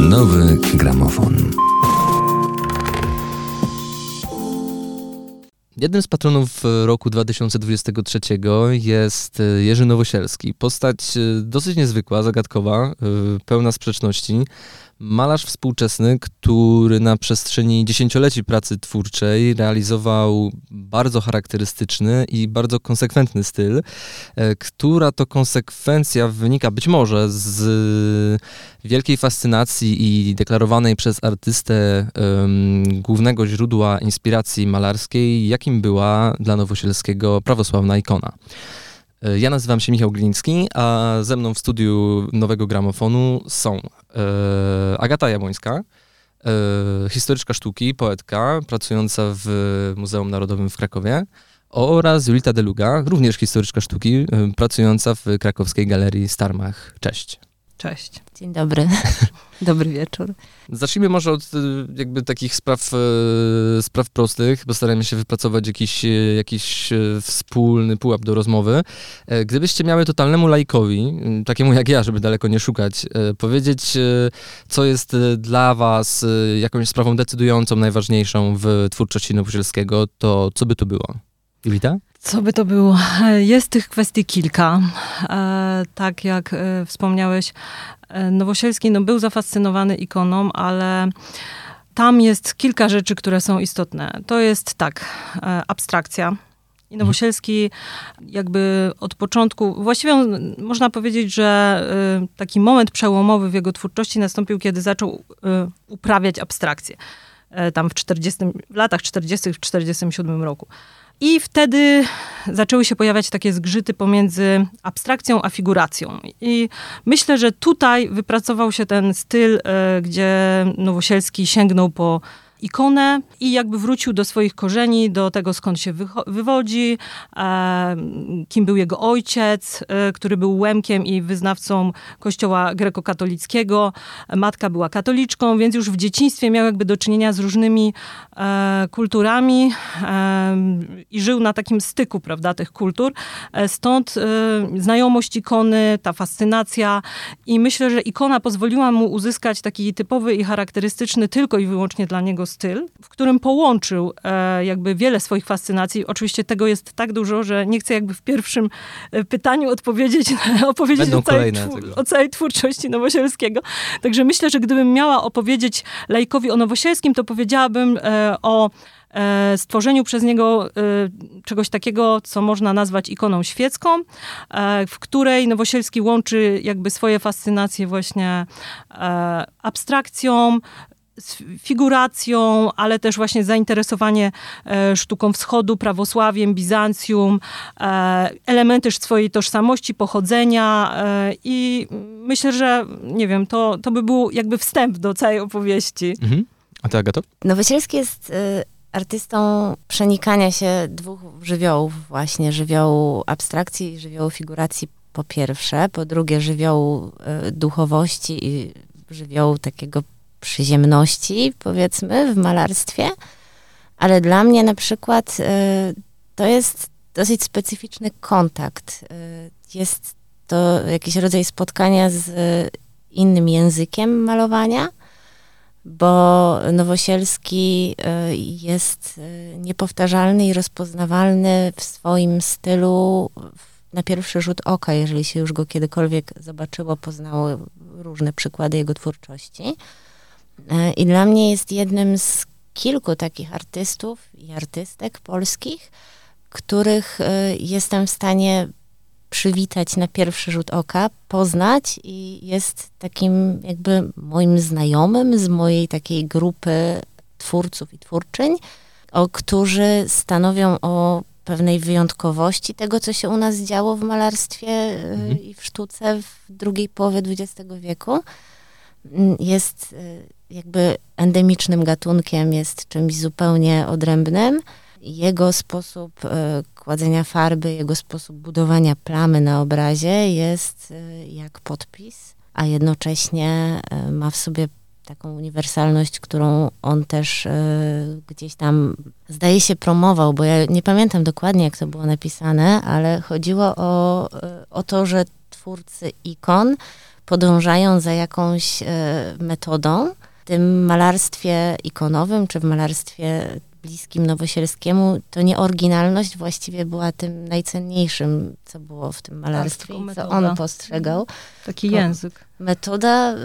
Nowy gramofon. Jednym z patronów roku 2023 jest Jerzy Nowosielski. Postać dosyć niezwykła, zagadkowa, pełna sprzeczności. Malarz współczesny, który na przestrzeni dziesięcioleci pracy twórczej realizował bardzo charakterystyczny i bardzo konsekwentny styl, e, która to konsekwencja wynika być może z wielkiej fascynacji i deklarowanej przez artystę um, głównego źródła inspiracji malarskiej, jakim była dla Nowosielskiego prawosławna ikona. E, ja nazywam się Michał Gliński, a ze mną w studiu nowego gramofonu są Agata Jabłońska, e, historyczka sztuki, poetka, pracująca w Muzeum Narodowym w Krakowie oraz Julita Deluga, również historyczka sztuki, pracująca w krakowskiej galerii Starmach. Cześć. Cześć. Dzień dobry. Dobry wieczór. Zacznijmy może od y, jakby takich spraw, y, spraw prostych. Postarajmy się wypracować jakiś, y, jakiś wspólny pułap do rozmowy. E, gdybyście miały totalnemu laikowi, takiemu jak ja, żeby daleko nie szukać, e, powiedzieć, co jest dla was jakąś sprawą decydującą, najważniejszą w twórczości Nowosielskiego, to co by to było? Julita? Co by to było? Jest tych kwestii kilka. E, tak jak e, wspomniałeś, e, Nowosielski no, był zafascynowany ikoną, ale tam jest kilka rzeczy, które są istotne. To jest tak, abstrakcja. I mhm. Nowosielski jakby od początku, właściwie można powiedzieć, że taki moment przełomowy w jego twórczości nastąpił, kiedy zaczął uprawiać abstrakcję. Tam w, 40, w latach 40. w 47 roku. I wtedy zaczęły się pojawiać takie zgrzyty pomiędzy abstrakcją a figuracją. I myślę, że tutaj wypracował się ten styl, e, gdzie Nowosielski sięgnął po ikonę i jakby wrócił do swoich korzeni, do tego skąd się wywodzi, e, kim był jego ojciec, e, który był łemkiem i wyznawcą kościoła grekokatolickiego. Matka była katoliczką, więc już w dzieciństwie miał jakby do czynienia z różnymi e, kulturami i żył na takim styku, prawda, tych kultur. Stąd znajomość ikony, ta fascynacja i myślę, że ikona pozwoliła mu uzyskać taki typowy i charakterystyczny tylko i wyłącznie dla niego styl, w którym połączył e, jakby wiele swoich fascynacji. Oczywiście tego jest tak dużo, że nie chcę jakby w pierwszym e, pytaniu odpowiedzieć, opowiedzieć o całej, o całej twórczości Nowosielskiego. Także myślę, że gdybym miała opowiedzieć lajkowi o Nowosielskim, to powiedziałabym e, o e, stworzeniu przez niego e, czegoś takiego, co można nazwać ikoną świecką, w której Nowosielski łączy jakby swoje fascynacje właśnie abstrakcją, z figuracją, ale też właśnie zainteresowanie e, sztuką wschodu, prawosławiem, Bizancjum, e, elementy swojej tożsamości, pochodzenia e, i myślę, że nie wiem, to, to by był jakby wstęp do całej opowieści. Mhm. A ty, Agato? Nowosielski jest artystą przenikania się dwóch żywiołów właśnie, żywiołu abstrakcji i żywiołu figuracji po pierwsze, po drugie żywiołu duchowości i żywiołu takiego przyziemności, powiedzmy, w malarstwie, ale dla mnie na przykład y, to jest dosyć specyficzny kontakt. Y, jest to jakiś rodzaj spotkania z innym językiem malowania, bo Nowosielski y, jest niepowtarzalny i rozpoznawalny w swoim stylu na pierwszy rzut oka, jeżeli się już go kiedykolwiek zobaczyło, poznało różne przykłady jego twórczości. I dla mnie jest jednym z kilku takich artystów i artystek polskich, których e, jestem w stanie przywitać na pierwszy rzut oka, poznać i jest takim jakby moim znajomym z mojej takiej grupy twórców i twórczyń, o, którzy stanowią o pewnej wyjątkowości tego, co się u nas działo w malarstwie e, mhm. i w sztuce w drugiej połowie XX wieku. Jest jakby endemicznym gatunkiem, jest czymś zupełnie odrębnym. Jego sposób e, kładzenia farby, jego sposób budowania plamy na obrazie jest e, jak podpis, a jednocześnie e, ma w sobie taką uniwersalność, którą on też gdzieś tam zdaje się promował, bo ja nie pamiętam dokładnie, jak to było napisane, ale chodziło o, o to, że twórcy ikon podążają za jakąś metodą. W tym malarstwie ikonowym, czy w malarstwie bliskim Nowosielskiemu, to nie oryginalność właściwie była tym najcenniejszym, co było w tym malarstwie, tak, co on postrzegał. Taki język. Metoda y,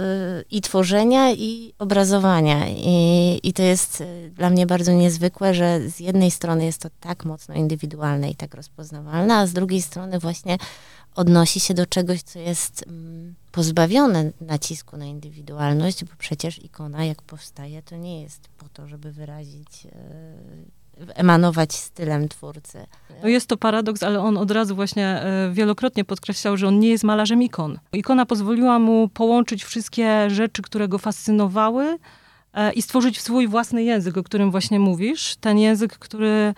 i tworzenia, i obrazowania. I, I to jest y, dla mnie bardzo niezwykłe, że z jednej strony jest to tak mocno indywidualne i tak rozpoznawalne, a z drugiej strony właśnie odnosi się do czegoś, co jest mm, pozbawione nacisku na indywidualność, bo przecież ikona, jak powstaje, to nie jest po to, żeby wyrazić, e, emanować stylem twórcy. No jest to paradoks, ale on od razu właśnie e, wielokrotnie podkreślał, że on nie jest malarzem ikon. Ikona pozwoliła mu połączyć wszystkie rzeczy, które go fascynowały e, i stworzyć swój własny język, o którym właśnie mówisz. Ten język, który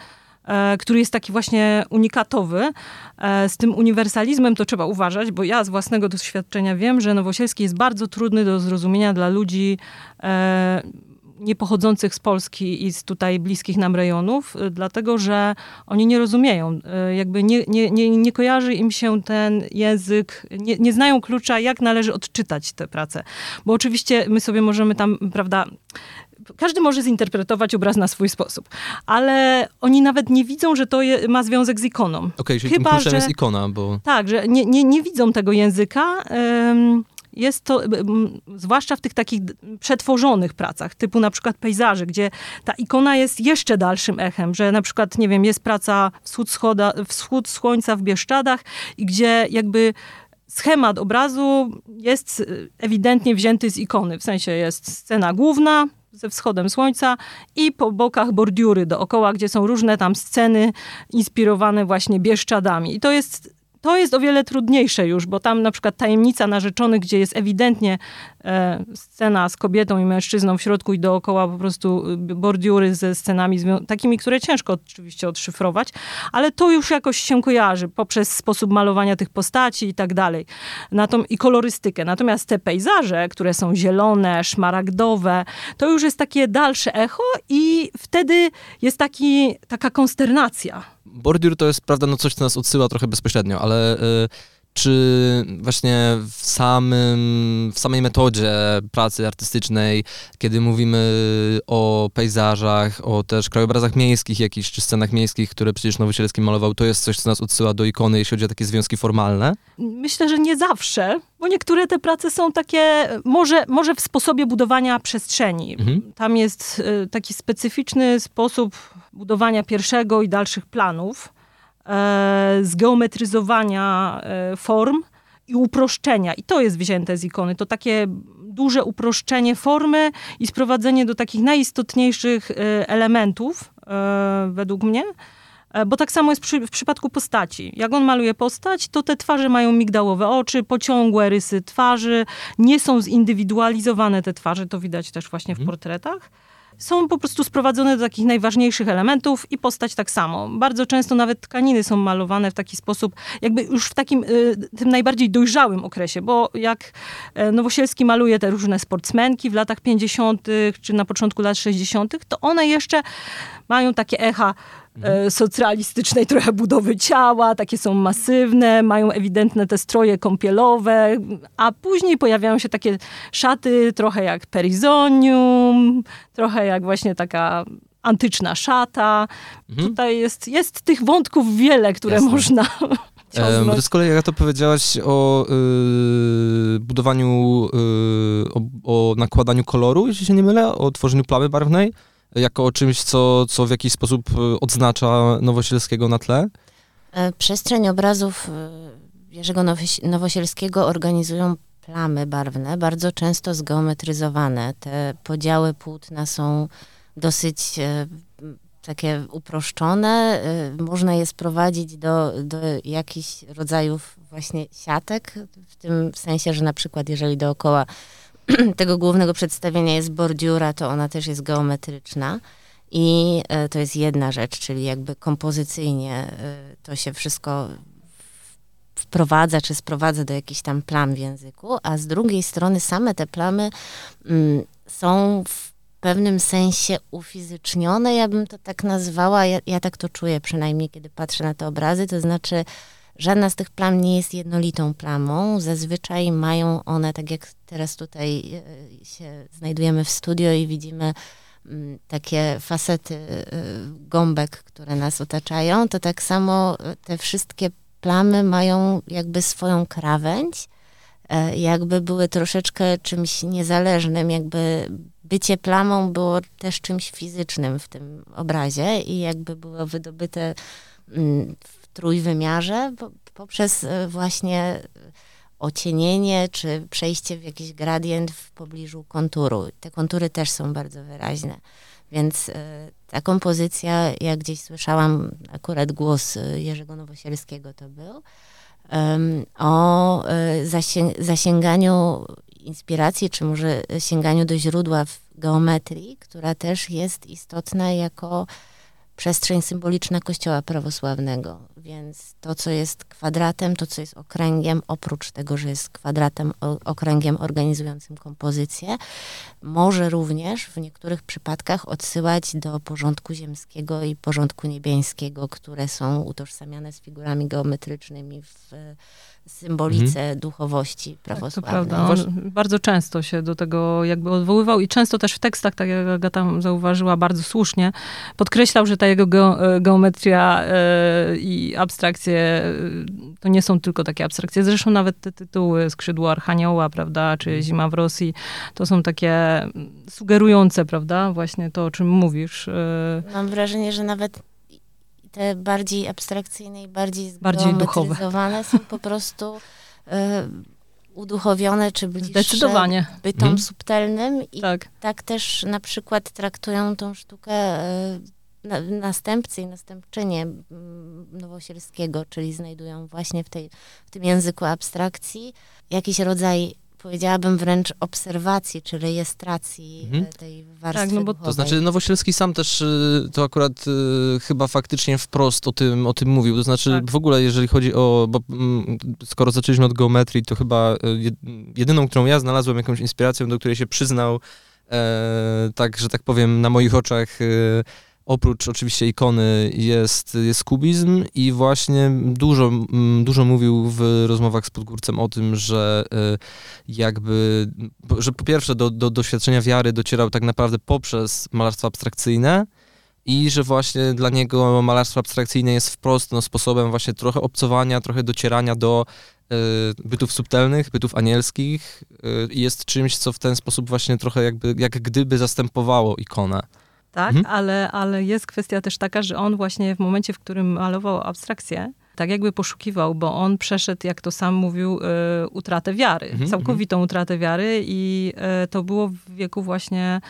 który jest taki właśnie unikatowy. E, z tym uniwersalizmem to trzeba uważać, bo ja z własnego doświadczenia wiem, że Nowosielski jest bardzo trudny do zrozumienia dla ludzi e, nie pochodzących z Polski i z tutaj bliskich nam rejonów, dlatego że oni nie rozumieją, jakby nie, nie, nie, nie kojarzy im się ten język, nie, nie znają klucza, jak należy odczytać tę pracę. Bo oczywiście my sobie możemy tam, prawda, każdy może zinterpretować obraz na swój sposób, ale oni nawet nie widzą, że to je, ma związek z ikoną. Okej, okay, czyli Chyba, że, jest ikona, bo... Tak, że nie, nie, nie widzą tego języka. Jest to, zwłaszcza w tych takich przetworzonych pracach, typu na przykład pejzaży, gdzie ta ikona jest jeszcze dalszym echem, że na przykład, nie wiem, jest praca Wschód, schoda, wschód Słońca w Bieszczadach i gdzie jakby schemat obrazu jest ewidentnie wzięty z ikony, w sensie jest scena główna, ze wschodem słońca i po bokach bordiury dookoła, gdzie są różne tam sceny inspirowane właśnie Bieszczadami. I to jest to jest o wiele trudniejsze już, bo tam na przykład tajemnica narzeczonych, gdzie jest ewidentnie scena z kobietą i mężczyzną w środku i dookoła po prostu y, bordiury ze scenami takimi, które ciężko oczywiście odszyfrować, ale to już jakoś się kojarzy poprzez sposób malowania tych postaci i tak dalej. I kolorystykę. Natomiast te pejzaże, które są zielone, szmaragdowe, to już jest takie dalsze echo i wtedy jest taki, taka konsternacja bordiur to jest, prawda, no coś, co nas odsyła trochę bezpośrednio, ale y, czy właśnie w, samym, w samej metodzie pracy artystycznej, kiedy mówimy o pejzażach, o też krajobrazach miejskich jakichś, czy scenach miejskich, które przecież Nowosielski malował, to jest coś, co nas odsyła do ikony, jeśli chodzi o takie związki formalne? Myślę, że nie zawsze, bo niektóre te prace są takie, może, może w sposobie budowania przestrzeni. Mhm. Tam jest y, taki specyficzny sposób budowania pierwszego i dalszych planów zgeometryzowania e, form i uproszczenia. I to jest wzięte z ikony. To takie duże uproszczenie formy i sprowadzenie do takich najistotniejszych e, elementów, według mnie. Bo tak samo jest przy, w przypadku postaci. Jak on maluje postać, to te twarze mają migdałowe oczy, pociągłe rysy twarzy, nie są zindywidualizowane te twarze, to widać też właśnie w mhm. portretach są po prostu sprowadzone do takich najważniejszych elementów i postać tak samo. Bardzo często nawet tkaniny są malowane w taki sposób, jakby już w takim y, tym najbardziej dojrzałym okresie, bo jak e, Nowosielski maluje te różne sportsmenki w latach 50. czy na początku lat 60., to one jeszcze mają takie echa E, socrealistycznej trochę budowy ciała, takie są masywne, mają ewidentne te stroje kąpielowe, a później pojawiają się takie szaty trochę jak perizonium, trochę jak właśnie taka antyczna szata. Mhm. Tutaj jest, jest tych wątków wiele, które Jasne. można Um, z kolei, jak to powiedziałaś o y, budowaniu, y, o, o, nakładaniu koloru, jeśli się nie mylę, o tworzeniu plamy barwnej jako o czymś, co, co w jakiś sposób e, odznacza Nowosielskiego na tle? E, przestrzeń obrazów e, Jerzego Nowosielskiego organizują plamy barwne, bardzo często zgeometryzowane. Te podziały płótna są dosyć takie uproszczone. Można je sprowadzić do, do jakichś rodzajów właśnie siatek, w tym sensie, że na przykład jeżeli dookoła tego głównego przedstawienia jest bordziura, to ona też jest geometryczna. I e, to jest jedna rzecz, czyli jakby kompozycyjnie e, to się wszystko wprowadza czy sprowadza do jakichś tam plam w języku, a z drugiej strony same te plamy mm, są w pewnym sensie ufizycznione, ja bym to tak nazwała, ja, ja tak to czuję przynajmniej, kiedy patrzę na te obrazy, to znaczy Żadna z tych plam nie jest jednolitą plamą. Zazwyczaj mają one, tak jak teraz tutaj e, się znajdujemy w studio i widzimy mm, takie facety e, gąbek, które nas otaczają, to tak samo te wszystkie plamy mają jakby swoją krawędź, jakby były troszeczkę czymś niezależnym, jakby bycie plamą było też czymś fizycznym w tym obrazie i jakby było wydobyte mm, w trójwymiarze poprzez e, właśnie ocienienie czy przejście w jakiś gradient w pobliżu konturu. Te kontury też są bardzo wyraźne. Więc e, ta kompozycja, jak gdzieś słyszałam, akurat głos Jerzego Nowosielskiego to był, o zasięganiu inspiracji, czy może sięganiu do źródła w geometrii, która też jest istotna jako przestrzeń symboliczna Kościoła prawosławnego. Więc to, co jest kwadratem, to, co jest okręgiem, oprócz tego, że jest kwadratem, okręgiem organizującym kompozycję, może również w niektórych przypadkach odsyłać do porządku ziemskiego i porządku niebiańskiego, które są utożsamiane z figurami geometrycznymi w symbolice mhm. duchowości prawosławnej. Tak, to prawda. On bardzo często się do tego jakby odwoływał i często też w tekstach, tak jak Agata zauważyła bardzo słusznie, podkreślał, że ta jego ge geometria e, i abstrakcje e, to nie są tylko takie abstrakcje. Zresztą nawet te tytuły Skrzydło Archanioła, prawda, czy mhm. Zima w Rosji, to są takie sugerujące, prawda, właśnie to, o czym mówisz. E. Mam wrażenie, że nawet te bardziej abstrakcyjne i bardziej zgeometryzowane są po prostu y, uduchowione, czy bliższe Zdecydowanie. bytom hmm. subtelnym i tak. tak. też na przykład traktują tą sztukę y, na, następcy i następczynie Nowosielskiego, czyli znajdują właśnie w, tej, w tym języku abstrakcji jakiś rodzaj powiedziałabym wręcz obserwacji czy rejestracji mhm. E, tej warstwy tak, no bo To znaczy Nowosielski sam też y, to akurat y, chyba faktycznie wprost o tym, o tym mówił. To znaczy tak. w ogóle jeżeli chodzi o, bo mm, skoro zaczęliśmy od geometrii, to chyba jedyną, którą ja znalazłem jakąś inspiracją, do której się przyznał e, tak, że tak powiem, na moich oczach oprócz oczywiście ikony jest, jest kubizm i właśnie dużo, dużo mówił w rozmowach z Podgórcem o tym, że e, jakby, że po pierwsze do, do doświadczenia wiary docierał tak naprawdę poprzez malarstwo abstrakcyjne, i że właśnie dla niego malarstwo abstrakcyjne jest wprost no, sposobem właśnie trochę obcowania, trochę docierania do y, bytów subtelnych, bytów anielskich y, i jest czymś, co w ten sposób właśnie trochę jakby, jak gdyby zastępowało ikonę tak? Mhm. Ale, ale jest kwestia też taka, że on właśnie w momencie, w którym malował abstrakcję, tak jakby poszukiwał, bo on przeszedł, jak to sam mówił, y, utratę wiary, mhm, całkowitą mhm. utratę wiary i y, to było w wieku właśnie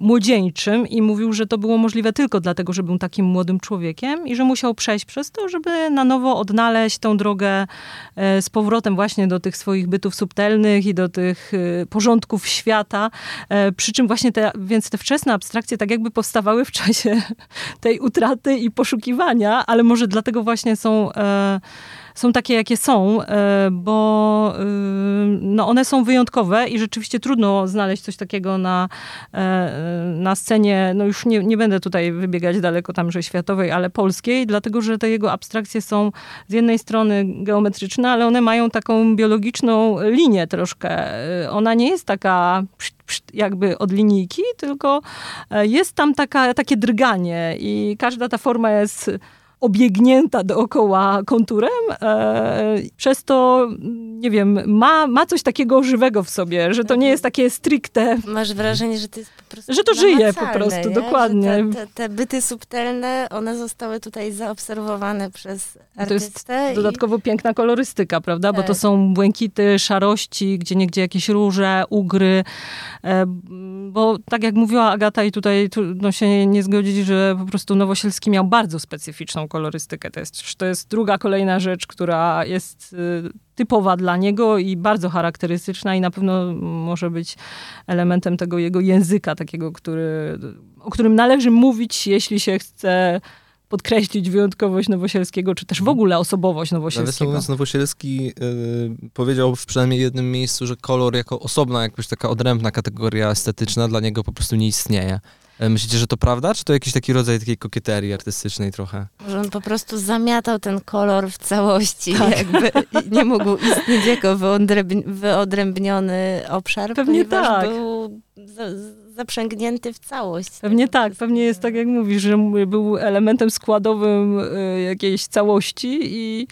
młodzieńczym i mówił, że to było możliwe tylko dlatego, że był takim młodym człowiekiem i że musiał przejść przez to, żeby na nowo odnaleźć tą drogę e, z powrotem właśnie do tych swoich bytów subtelnych i do tych e, porządków świata. E, przy czym właśnie te, więc te wczesne abstrakcje tak jakby powstawały w czasie tej utraty i poszukiwania, ale może dlatego właśnie są e, są takie, jakie są, e, bo e, no one są wyjątkowe i rzeczywiście trudno znaleźć coś takiego na, e, na scenie, no już nie, nie będę tutaj wybiegać daleko tam, że światowej, ale polskiej, dlatego, że te jego abstrakcje są z jednej strony geometryczne, ale one mają taką biologiczną linię troszkę. Ona nie jest taka jakby od linijki, tylko jest tam taka, takie drganie i każda ta forma jest obiegnięta dookoła konturem, e, przez to, nie wiem, ma, ma coś takiego żywego w sobie, że to nie jest takie stricte. Masz wrażenie, że to jest prostu Że to żyje po prostu, nie? dokładnie. Te, te, te, byty subtelne, one zostały tutaj zaobserwowane przez artystę. To jest i... dodatkowo piękna kolorystyka, prawda? Tak. Bo to tak. są błękity, szarości, gdzie niegdzie jakieś róże, ugry, e, bo tak jak mówiła Agata i tutaj no się nie zgodzić, że po prostu Nowosielski miał bardzo specyficzną kolorystykę. To jest, to jest druga, kolejna rzecz, która jest y, typowa dla niego i bardzo charakterystyczna i na pewno może być elementem tego jego języka, takiego, który, o którym należy mówić, jeśli się chce podkreślić wyjątkowość Nowosielskiego, czy też w ogóle osobowość Nowosielskiego. Nawiasem Nowosielski yy, powiedział w przynajmniej jednym miejscu, że kolor jako osobna, jakoś taka odrębna kategoria estetyczna dla niego po prostu nie istnieje. E, myślicie, że to prawda, czy to jakiś taki rodzaj takiej kokieterii artystycznej trochę? Może on po prostu zamiatał ten kolor w całości, tak. jakby nie mógł istnieć jako wyodrębniony obszar, Pewnie tak. był zaprzęgnięty w całość. Pewnie tak, pewnie jest tak jak mówisz, że był elementem składowym e, jakiejś całości i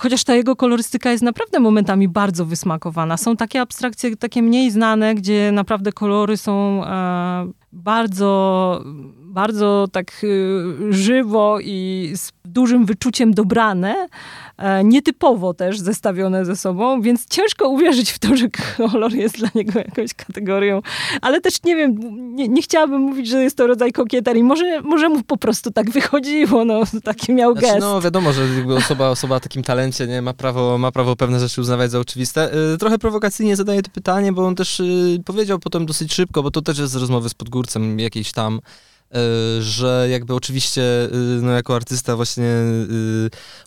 Chociaż ta jego kolorystyka jest naprawdę momentami bardzo wysmakowana. Są takie abstrakcje, takie mniej znane, gdzie naprawdę kolory są e, bardzo, bardzo tak żywo i z dużym wyczuciem dobrane. E, nietypowo też zestawione ze sobą, więc ciężko uwierzyć w to, że kolor jest dla niego jakąś kategorią. Ale też nie wiem, nie, nie chciałabym mówić, że jest to rodzaj kokieterii. Może, może mu po prostu tak wychodziło, no taki miał znaczy, gest. No wiadomo, że osoba, osoba o takim talencie nie ma prawo, ma prawo pewne rzeczy uznawać za oczywiste. E, trochę prowokacyjnie zadaję to pytanie, bo on też e, powiedział potem dosyć szybko, bo to też jest z rozmowy z Podgórcem jakiejś tam, że jakby oczywiście e, no jako artysta właśnie e,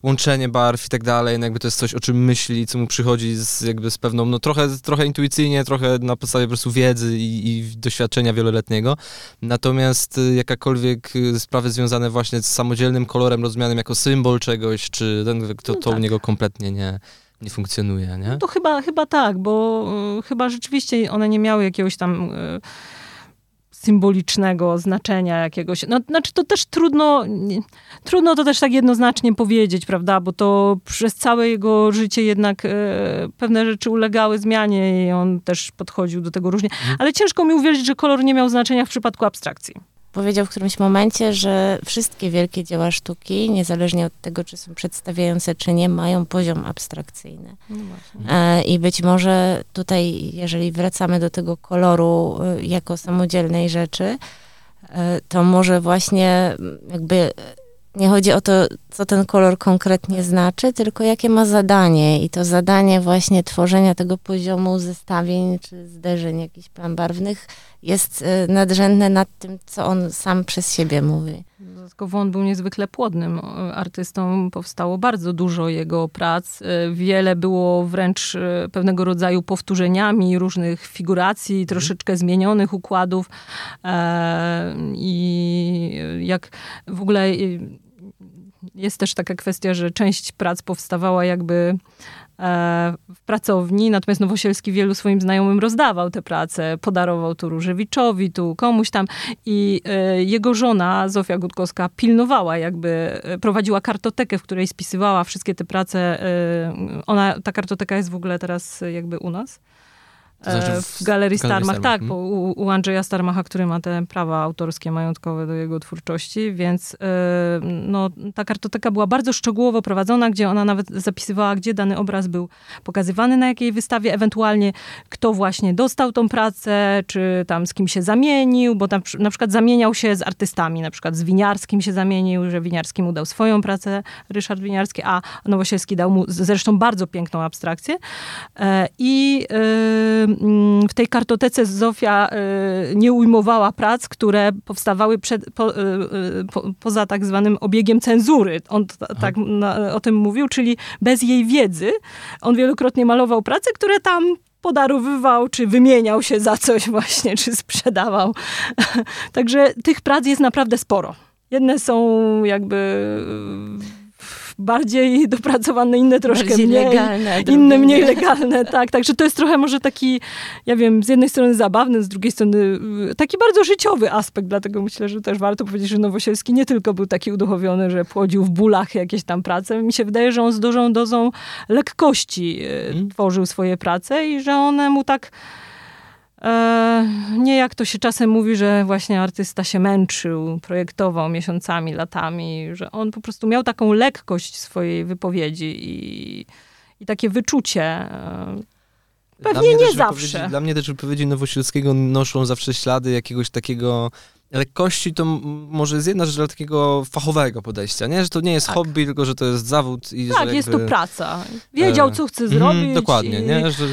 łączenie barw i tak dalej, no jakby to jest coś, o czym myśli, co mu przychodzi z, jakby z pewną, no trochę, trochę intuicyjnie, trochę na podstawie po prostu wiedzy i, i doświadczenia wieloletniego. Natomiast jakakolwiek sprawy związane właśnie z samodzielnym kolorem rozumianym jako symbol czegoś, czy ten, to, no to tak. u niego kompletnie nie, nie funkcjonuje, nie? No to chyba, chyba tak, bo y, chyba rzeczywiście one nie miały jakiegoś tam... Y, symbolicznego znaczenia jakiegoś. No, znaczy to też trudno, nie, trudno to też tak jednoznacznie powiedzieć, prawda, bo to przez całe jego życie jednak e, pewne rzeczy ulegały zmianie i on też podchodził do tego różnie. Mhm. Ale ciężko mi uwierzyć, że kolor nie miał znaczenia w przypadku abstrakcji powiedział w którymś momencie, że wszystkie wielkie dzieła sztuki, niezależnie od tego, czy są przedstawiające, czy nie, mają poziom abstrakcyjny. No e, I być może tutaj, jeżeli wracamy do tego koloru e, jako samodzielnej rzeczy, e, to może właśnie jakby nie chodzi o to, co ten kolor konkretnie znaczy, tylko jakie ma zadanie. I to zadanie właśnie tworzenia tego poziomu zestawień czy zderzeń jakichś plan barwnych jest y, nadrzędne nad tym, co on sam przez siebie mówi. Dodatkowo on był niezwykle płodnym artystą. Powstało bardzo dużo jego prac. Y, wiele było wręcz pewnego rodzaju powtórzeniami różnych figuracji, mhm. troszeczkę zmienionych układów. E, I jak w ogóle jest też taka kwestia, że część prac powstawała jakby E, w pracowni, natomiast Nowosielski wielu swoim znajomym rozdawał te prace, podarował tu Różewiczowi, tu komuś tam i e, jego żona, Zofia Gutkowska, pilnowała jakby, e, prowadziła kartotekę, w której spisywała wszystkie te prace. Ona, ta kartoteka jest w ogóle teraz jakby u nas. Znaczy w, w Galerii Starmach, tak, hmm. u, u, Andrzeja Starmacha, który ma te prawa autorskie, majątkowe do jego twórczości, więc yy, no, ta kartoteka była bardzo szczegółowo prowadzona, gdzie ona nawet zapisywała, gdzie dany obraz był pokazywany na jakiej wystawie, ewentualnie kto właśnie dostał tą pracę, czy tam z kim się zamienił, bo tam na przykład zamieniał się z artystami, na przykład z Winiarskim się zamienił, że Winiarski mu dał swoją pracę, Ryszard Winiarski, a Nowosielski dał mu zresztą bardzo piękną abstrakcję. Yy, I yy, w tej kartotece Zofia y, nie ujmowała prac, które powstawały przed, po, y, y, po, poza tak zwanym obiegiem cenzury. On tak na, o tym mówił, czyli bez jej wiedzy. On wielokrotnie malował prace, które tam podarowywał, czy wymieniał się za coś właśnie, czy sprzedawał. Także tych prac jest naprawdę sporo. Jedne są jakby bardziej dopracowane, inne troszkę bardziej mniej. Legalne, inne mniej nie. legalne, tak. Także to jest trochę może taki, ja wiem, z jednej strony zabawny, z drugiej strony y, taki bardzo życiowy aspekt, dlatego myślę, że też warto powiedzieć, że Nowosielski nie tylko był taki uduchowiony, że płodził w bólach jakieś tam prace. Mi się wydaje, że on z dużą dozą lekkości hmm. tworzył swoje prace i że one mu tak nie jak to się czasem mówi, że właśnie artysta się męczył, projektował miesiącami, latami, że on po prostu miał taką lekkość swojej wypowiedzi i, i takie wyczucie. E, pewnie nie zawsze. Dla mnie też wypowiedzi Nowosielskiego noszą zawsze ślady jakiegoś takiego lekkości to może jest jedna rzecz dla takiego fachowego podejścia, nie? Że to nie jest tak. hobby, tylko że to jest zawód. I tak, jest to praca. Wiedział, co chce mhm, zrobić. Mm, dokładnie, i... nie? Że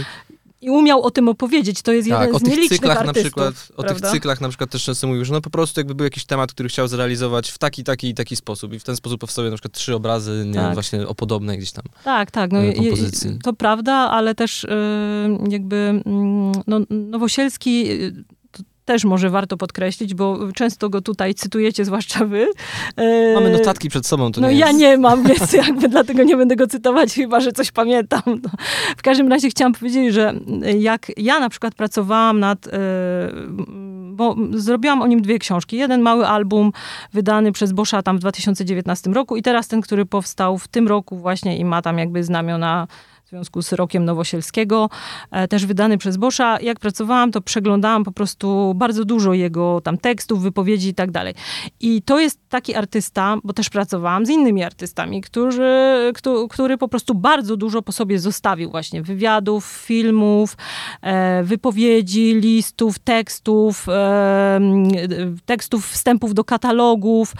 i umiał o tym opowiedzieć. To jest tak, jeden z nielicznych cyklach artystów, na przykład, O tych cyklach na przykład też często mówił, że no po prostu jakby był jakiś temat, który chciał zrealizować w taki, taki i taki sposób i w ten sposób powstały na przykład trzy obrazy, nie tak. wiem, właśnie o podobnej gdzieś tam Tak, tak. No, e, kompozycji. To prawda, ale też yy, jakby yy, no, Nowosielski też może warto podkreślić, bo często go tutaj cytujecie, zwłaszcza wy. E, Mamy notatki przed sobą. To no nie ja jest... nie mam, więc jakby dlatego nie będę go cytować, chyba że coś pamiętam. No. W każdym razie chciałam powiedzieć, że jak ja na przykład pracowałam nad, e, bo zrobiłam o nim dwie książki. Jeden mały album wydany przez Boscha tam w 2019 roku i teraz ten, który powstał w tym roku właśnie i ma tam jakby znamiona w związku z rokiem Nowosielskiego, e, też wydany przez Boscha. Jak pracowałam, to przeglądałam po prostu bardzo dużo jego tam tekstów, wypowiedzi i tak dalej. I to jest taki artysta, bo też pracowałam z innymi artystami, którzy, kto, który po prostu bardzo dużo po sobie zostawił właśnie wywiadów, filmów, e, wypowiedzi, listów, tekstów, e, tekstów wstępów do katalogów,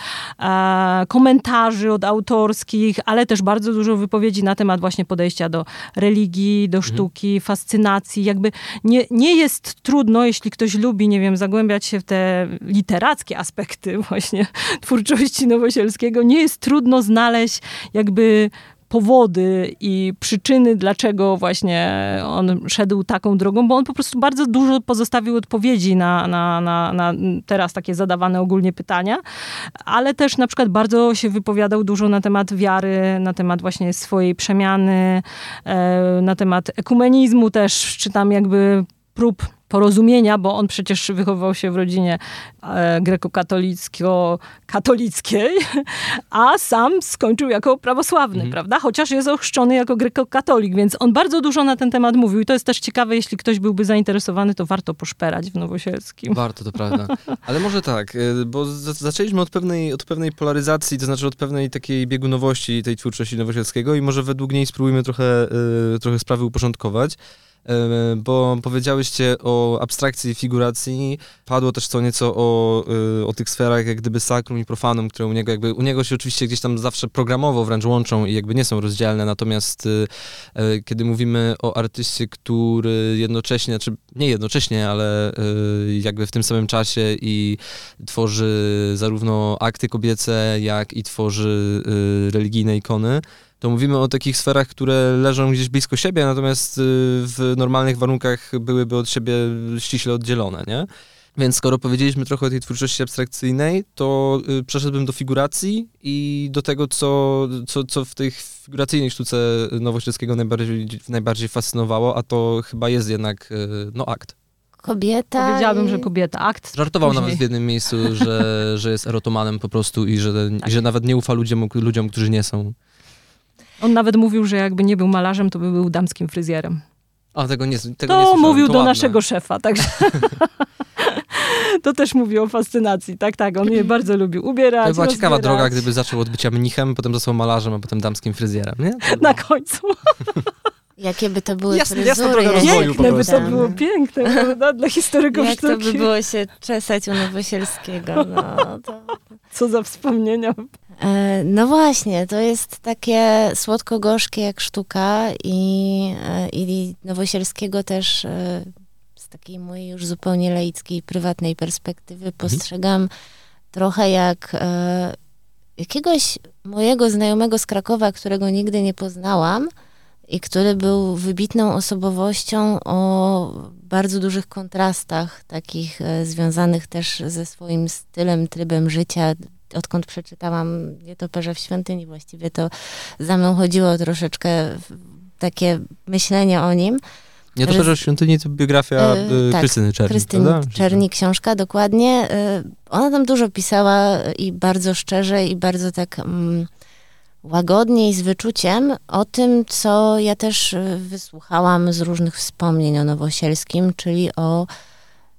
komentarzy od autorskich, ale też bardzo dużo wypowiedzi na temat właśnie podejścia do religii, do Mhm. sztuki, fascynacji. Jakby nie, nie jest trudno, jeśli ktoś lubi, nie wiem, zagłębiać się w te literackie aspekty właśnie twórczości Nowosielskiego, nie jest trudno znaleźć jakby powody i przyczyny, dlaczego właśnie on szedł taką drogą, bo on po prostu bardzo dużo pozostawił odpowiedzi na, na, na, na teraz takie zadawane ogólnie pytania, ale też na przykład bardzo się wypowiadał dużo na temat wiary, na temat właśnie swojej przemiany, e, na temat ekumenizmu też, czy tam jakby prób porozumienia, bo on przecież wychowywał się w rodzinie e, grekokatolicko-katolickiej, a sam skończył jako prawosławny, Mhm. prawda? Chociaż jest ochrzczony jako grekokatolik, więc on bardzo dużo na ten temat mówił i to jest też ciekawe, jeśli ktoś byłby zainteresowany, to warto poszperać w Nowosielskim. Warto, to prawda. Ale może tak, y, bo za- zaczęliśmy od pewnej, od pewnej polaryzacji, to znaczy od pewnej takiej biegunowości tej twórczości Nowosielskiego i może według niej spróbujmy trochę, y, trochę sprawy uporządkować. Y, Bo powiedziałyście o abstrakcji i figuracji, padło też co nieco o, y, o tych sferach jak gdyby sakrum i profanum, które u niego jakby, u niego się oczywiście gdzieś tam zawsze programowo wręcz łączą i jakby nie są rozdzielne, natomiast y, kiedy mówimy o artyście, który jednocześnie, znaczy nie jednocześnie, ale jakby w tym samym czasie i tworzy zarówno akty kobiece, jak i tworzy religijne ikony, to mówimy o takich sferach, które leżą gdzieś blisko siebie, natomiast y, w normalnych warunkach byłyby od siebie ściśle oddzielone, nie? Więc skoro powiedzieliśmy trochę o tej twórczości abstrakcyjnej, to y, przeszedłbym do figuracji i do tego, co, co, co w tej figuracyjnej sztuce Nowoczesskiego najbardziej, najbardziej fascynowało, a to chyba jest jednak y, no, akt. Kobieta. Powiedziałabym, i- że kobieta. Akt Żartował później. nawet w jednym miejscu, że, że jest erotomanem po prostu i że, i że nawet nie ufa ludziom, ludziom, którzy nie są. On nawet mówił, że jakby nie był malarzem, to by był damskim fryzjerem. A tego nie, tego nie To słyszałem, mówił to do ładne. naszego szefa, także to też mówi o fascynacji. Tak, tak, on je bardzo lubił ubierać, To była ciekawa rozbierać. droga, gdyby zaczął od bycia mnichem, potem został malarzem, a potem damskim fryzjerem, nie? To Na było- końcu. Jakie by to były Jasne- fryzury. po Piękne by to było, piękne, prawda? Dla historyków Jak to sztuki. by było się czesać u Nowosielskiego. No, to... Co za wspomnienia. E, No właśnie, to jest takie słodko-gorzkie jak sztuka i, e, i Nowosielskiego też e, z takiej mojej już zupełnie laickiej, prywatnej perspektywy postrzegam trochę jak jakiegoś mojego znajomego z Krakowa, którego nigdy nie poznałam i który był wybitną osobowością o bardzo dużych kontrastach, takich związanych też ze swoim stylem, trybem życia, odkąd przeczytałam Nietoperze w świątyni, właściwie to za mną chodziło troszeczkę takie myślenie o nim. Nie to, świątyni to biografia E, y, tak, Krystyny Czerni, Krystyny prawda? Czerni, książka, dokładnie. Y, Ona tam dużo pisała i bardzo szczerze i bardzo tak mm, łagodnie i z wyczuciem o tym, co ja też wysłuchałam z różnych wspomnień o Nowosielskim, czyli o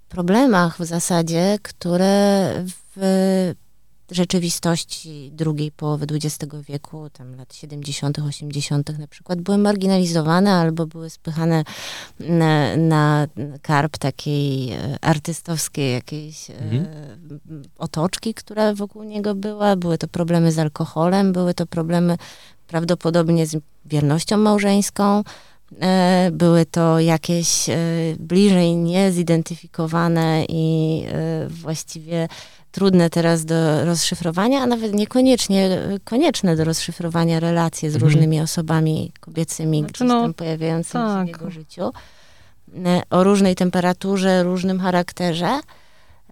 problemach w zasadzie, które w rzeczywistości drugiej połowy XX wieku, tam lat 70., 80., na przykład, były marginalizowane albo były spychane na, na karp takiej e, artystowskiej jakiejś e, Mhm. otoczki, która wokół niego była. Były to problemy z alkoholem, były to problemy prawdopodobnie z wiernością małżeńską. E, Były to jakieś bliżej niezidentyfikowane i właściwie trudne teraz do rozszyfrowania, a nawet niekoniecznie konieczne do rozszyfrowania relacje z Mhm. różnymi osobami kobiecymi, Znaczy, no, tam pojawiającymi tak. się w jego życiu. E, O różnej temperaturze, różnym charakterze.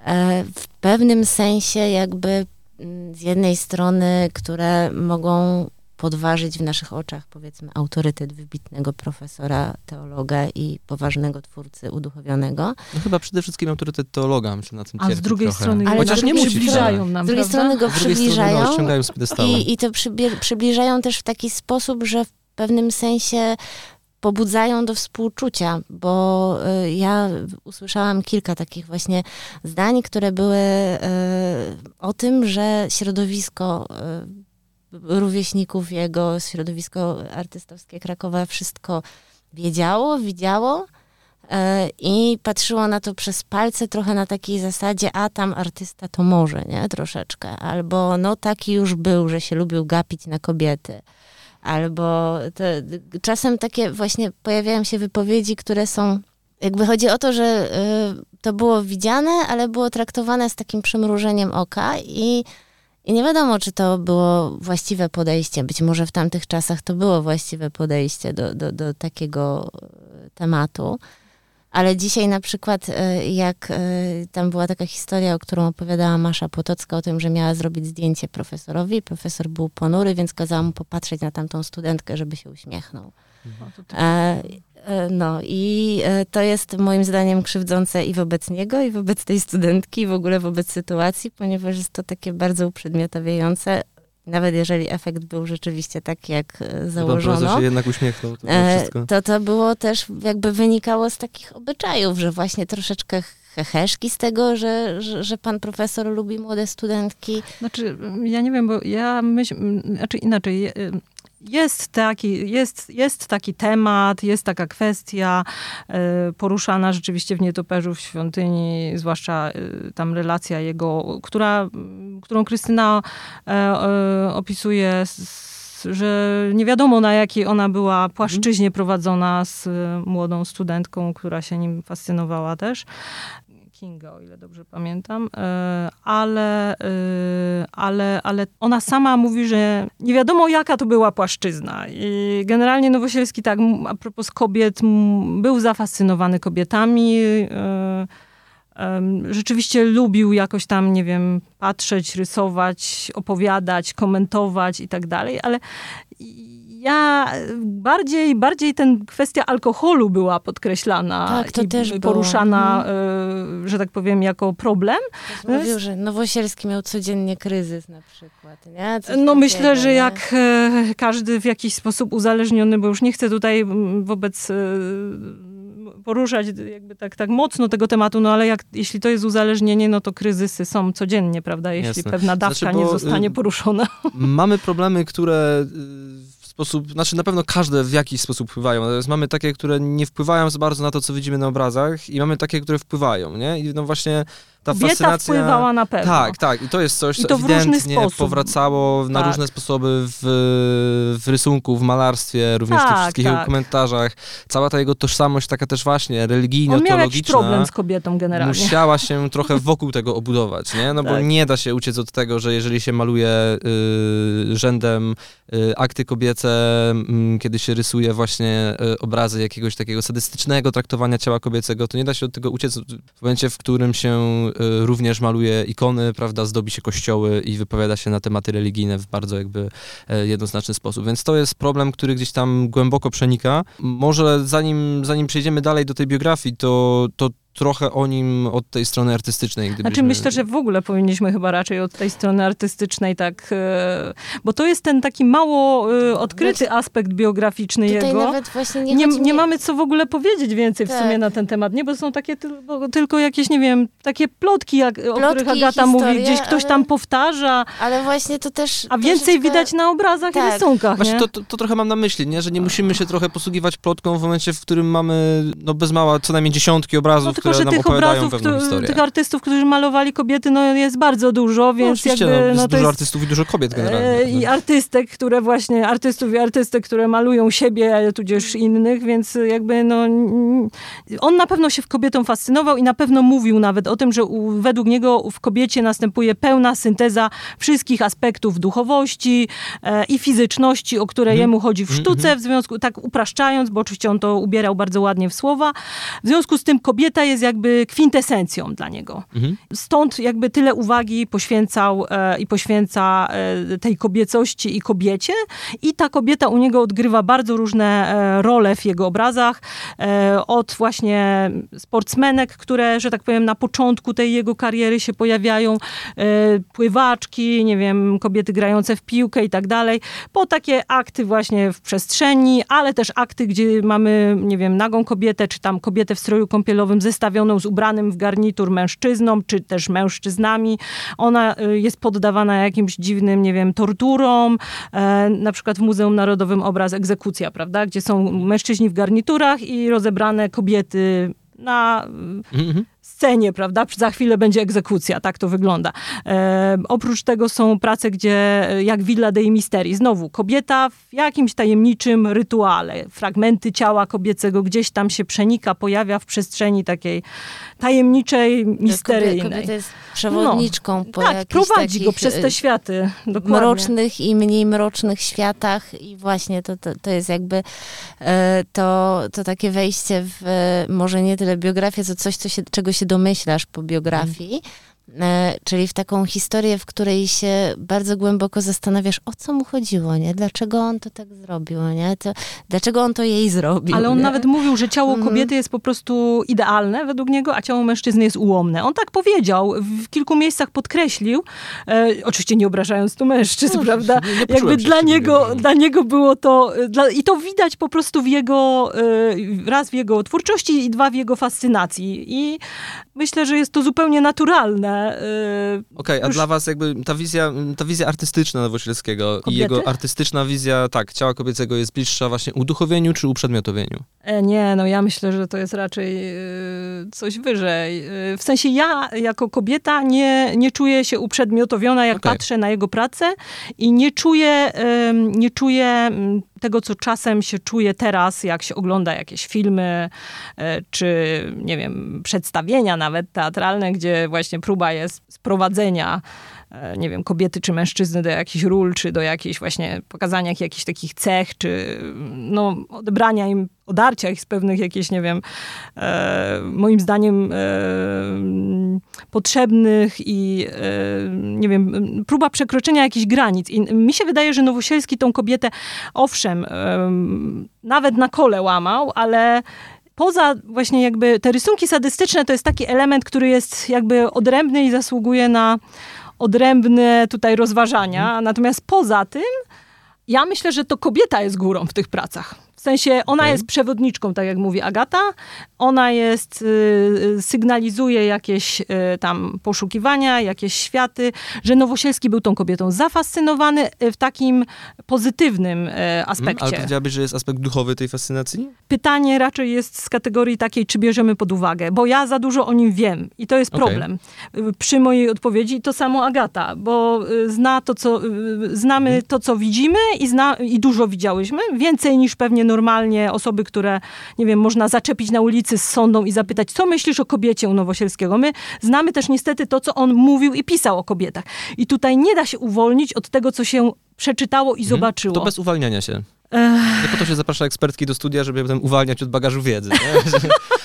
e, w pewnym sensie jakby mm, z jednej strony, które mogą podważyć w naszych oczach, powiedzmy, autorytet wybitnego profesora, teologa i poważnego twórcy uduchowionego. No chyba przede wszystkim autorytet teologa, myślę, na tym A z drugiej trochę. strony Ale Chociaż nie przybliżają nam, Z drugiej prawda? strony go strony przybliżają go piedestału. i, i to przybliżają też w taki sposób, że w pewnym sensie pobudzają do współczucia, bo y, ja usłyszałam kilka takich właśnie zdań, które były y, o tym, że środowisko y, rówieśników jego, środowisko artystowskie Krakowa wszystko wiedziało, widziało y, i patrzyło na to przez palce trochę na takiej zasadzie, a tam artysta to może, nie? Troszeczkę. Albo no taki już był, że się lubił gapić na kobiety. Albo te, czasem takie właśnie pojawiają się wypowiedzi, które są jakby chodzi o to, że y, to było widziane, ale było traktowane z takim przymrużeniem oka i, i nie wiadomo, czy to było właściwe podejście. Być może w tamtych czasach to było właściwe podejście do, do, do takiego y, tematu. Ale dzisiaj na przykład, y, jak y, tam była taka historia, o którą opowiadała Masza Potocka o tym, że miała zrobić zdjęcie profesorowi. Profesor był ponury, więc kazała mu popatrzeć na tamtą studentkę, żeby się uśmiechnął. E, e, No i e, to jest moim zdaniem krzywdzące i wobec niego, i wobec tej studentki, i w ogóle wobec sytuacji, ponieważ jest to takie bardzo uprzedmiotawiające, nawet jeżeli efekt był rzeczywiście taki, jak założono. się jednak uśmiechnął, to było wszystko. To to było też jakby wynikało z takich obyczajów, że właśnie troszeczkę heheszki z tego, że, że, że pan profesor lubi młode studentki. Znaczy, ja nie wiem, bo ja myślę, znaczy inaczej, je- jest taki, jest, jest taki temat, jest taka kwestia e, poruszana rzeczywiście w Nietoperzu w świątyni, zwłaszcza e, tam relacja jego, która, którą Krystyna e, opisuje, że nie wiadomo na jakiej ona była płaszczyźnie prowadzona z młodą studentką, która się nim fascynowała też. Kinga, o ile dobrze pamiętam, e, ale, e, ale, ale ona sama mówi, że nie wiadomo jaka to była płaszczyzna. I generalnie Nowosielski, tak, a propos kobiet, był zafascynowany kobietami. e, Rzeczywiście lubił jakoś tam, nie wiem, patrzeć, rysować, opowiadać, komentować i tak dalej, ale ja bardziej, bardziej ten kwestia alkoholu była podkreślana Tak, to i też było. poruszana, e, że tak powiem, jako problem. No Mówił, że Nowosielski miał codziennie kryzys na przykład, nie? Coś No myślę, takiego, że nie? jak e, każdy w jakiś sposób uzależniony, bo już nie chcę tutaj wobec e, poruszać jakby tak, tak mocno tego tematu, no ale jak, jeśli to jest uzależnienie, no to kryzysy są codziennie, prawda? Jeśli Jasne. pewna dawka Znaczy, nie zostanie y, poruszona. Mamy problemy, które y, sposób, znaczy na pewno każde w jakiś sposób wpływają. Natomiast mamy takie, które nie wpływają za bardzo na to, co widzimy na obrazach i mamy takie, które wpływają, nie? I no właśnie ta Dieta fascynacja... wpływała na pewno. Tak, tak. I to jest coś, I co to różny ewidentnie powracało na Tak. różne sposoby w, w rysunku, w malarstwie, również w tych Tak, wszystkich jego tak. komentarzach. Cała ta jego tożsamość taka też właśnie religijno-teologiczna problem z kobietą generalnie. musiała się trochę wokół tego obudować, nie? No bo Tak. nie da się uciec od tego, że jeżeli się maluje y, rzędem y, akty kobiece, mm, kiedy się rysuje właśnie y, obrazy jakiegoś takiego sadystycznego traktowania ciała kobiecego, to nie da się od tego uciec w momencie, w którym się y, również maluje ikony, prawda, zdobi się kościoły i wypowiada się na tematy religijne w bardzo jakby e, jednoznaczny sposób. Więc to jest problem, który gdzieś tam głęboko przenika. Może zanim, zanim przejdziemy dalej do tej biografii, to, to trochę o nim od tej strony artystycznej. Znaczy gdybyśmy- myślę, że w ogóle powinniśmy chyba raczej od tej strony artystycznej tak, e, bo to jest ten taki mało e, odkryty aspekt biograficzny Tutaj jego. nawet właśnie nie, Nie, nie mi- mamy co w ogóle powiedzieć więcej w Tak. sumie na ten temat, nie? Bo są takie tylko, tylko jakieś, nie wiem, takie plotki, jak, o Plotki których i Agata mówi, gdzieś ktoś ale- tam powtarza, Ale właśnie to też... a więcej troszeczkę- widać na obrazach i Tak. rysunkach, Właśnie nie? to, to, to trochę mam na myśli, nie? że nie musimy się trochę posługiwać plotką w momencie, w którym mamy no bez mała co najmniej dziesiątki obrazów, No tylko, że tych obrazów, tych artystów, którzy malowali kobiety, no jest bardzo dużo, no, więc oczywiście, jakby... no, jest no, dużo jest, artystów i dużo kobiet generalnie. E, I artystek, które właśnie, artystów i artystek, które malują siebie, tudzież innych, więc jakby no, on na pewno się w kobietom fascynował i na pewno mówił nawet o tym, że u, według niego w kobiecie następuje pełna synteza wszystkich aspektów duchowości e, i fizyczności, o które Mhm. jemu chodzi w sztuce, w związku, tak upraszczając, bo oczywiście on to ubierał bardzo ładnie w słowa. W związku z tym kobieta jest jakby kwintesencją dla niego. Mhm. Stąd jakby tyle uwagi poświęcał e, i poświęca e, tej kobiecości i kobiecie. I ta kobieta u niego odgrywa bardzo różne e, role w jego obrazach. E, od właśnie sportsmenek, które, że tak powiem, na początku tej jego kariery się pojawiają, e, pływaczki, nie wiem, kobiety grające w piłkę i tak dalej, po takie akty właśnie w przestrzeni, ale też akty, gdzie mamy, nie wiem, nagą kobietę, czy tam kobietę w stroju kąpielowym zestawioną z ubranym w garnitur mężczyzną, czy też mężczyznami. Ona y, jest poddawana jakimś dziwnym, nie wiem, torturom. E, na przykład w Muzeum Narodowym obraz Egzekucja, prawda, gdzie są mężczyźni w garniturach i rozebrane kobiety na mm-hmm scenie, prawda? Za chwilę będzie egzekucja, tak to wygląda. E, oprócz tego są prace, gdzie jak Villa dei Misteri, znowu kobieta w jakimś tajemniczym rytuale. Fragmenty ciała kobiecego gdzieś tam się przenika, pojawia w przestrzeni takiej tajemniczej, misteryjnej. Kobieta jest przewodniczką no, po tak, prowadzi go przez te y, światy. Dokładnie. Mrocznych i mniej mrocznych światach i właśnie to, to, to jest jakby e, to, to takie wejście w może nie tyle biografię, co coś, co się, czego się domyślasz po biografii. E, czyli w taką historię, w której się bardzo głęboko zastanawiasz, o co mu chodziło, nie? Dlaczego on to tak zrobił, nie? To, dlaczego on to jej zrobił? Ale on nie? nawet mówił, że ciało mhm. kobiety jest po prostu idealne według niego, a ciało mężczyzny jest ułomne. On tak powiedział, w kilku miejscach podkreślił, e, oczywiście nie obrażając tu mężczyzn, no, prawda? Nie, Jakby dla niego, dla niego było to, dla, i to widać po prostu w jego, e, raz w jego twórczości i dwa w jego fascynacji. I myślę, że jest to zupełnie naturalne, Yy, Okej, okay, a dla was jakby ta wizja, ta wizja artystyczna Nowosielskiego i jego artystyczna wizja, tak, ciała kobiecego jest bliższa właśnie uduchowieniu czy uprzedmiotowieniu? E, nie, no ja myślę, że to jest raczej yy, coś wyżej. Yy, w sensie ja jako kobieta nie, nie czuję się uprzedmiotowiona, jak okay. patrzę na jego pracę i nie czuję, nie czuję mm, tego, co czasem się czuje teraz, jak się ogląda jakieś filmy, e, czy nie wiem, przedstawienia nawet teatralne, gdzie właśnie próba jest sprowadzenia E, nie wiem, kobiety czy mężczyzny do jakichś ról, czy do jakiejś właśnie pokazania jakichś takich cech, czy no, odebrania im, odarcia ich z pewnych jakichś, nie wiem, e, moim zdaniem e, potrzebnych i e, nie wiem, próba przekroczenia jakichś granic. I mi się wydaje, że Nowosielski tą kobietę, owszem, e, nawet na kole łamał, ale poza właśnie jakby te rysunki sadystyczne to jest taki element, który jest jakby odrębny i zasługuje na odrębne tutaj rozważania. Mhm. Natomiast poza tym, ja myślę, że to kobieta jest górą w tych pracach. W sensie ona okay. jest przewodniczką, tak jak mówi Agata. Ona jest, y, y, sygnalizuje jakieś y, tam poszukiwania, jakieś światy, że Nowosielski był tą kobietą zafascynowany w takim pozytywnym mhm, aspekcie. ale powiedziałabyś, że jest aspekt duchowy tej fascynacji? Pytanie raczej jest z kategorii takiej, czy bierzemy pod uwagę, bo ja za dużo o nim wiem i to jest okay. problem. Przy mojej odpowiedzi to samo Agata, bo zna to, co, znamy hmm. to, co widzimy i, zna, i dużo widziałyśmy, więcej niż pewnie normalnie osoby, które, nie wiem, można zaczepić na ulicy z sondą i zapytać, co myślisz o kobiecie u Nowosielskiego. My znamy też niestety to, co on mówił i pisał o kobietach. I tutaj nie da się uwolnić od tego, co się przeczytało i mhm. zobaczyło. To bez uwalniania się. Nie po to się zaprasza ekspertki do studia, żeby potem uwalniać od bagażu wiedzy.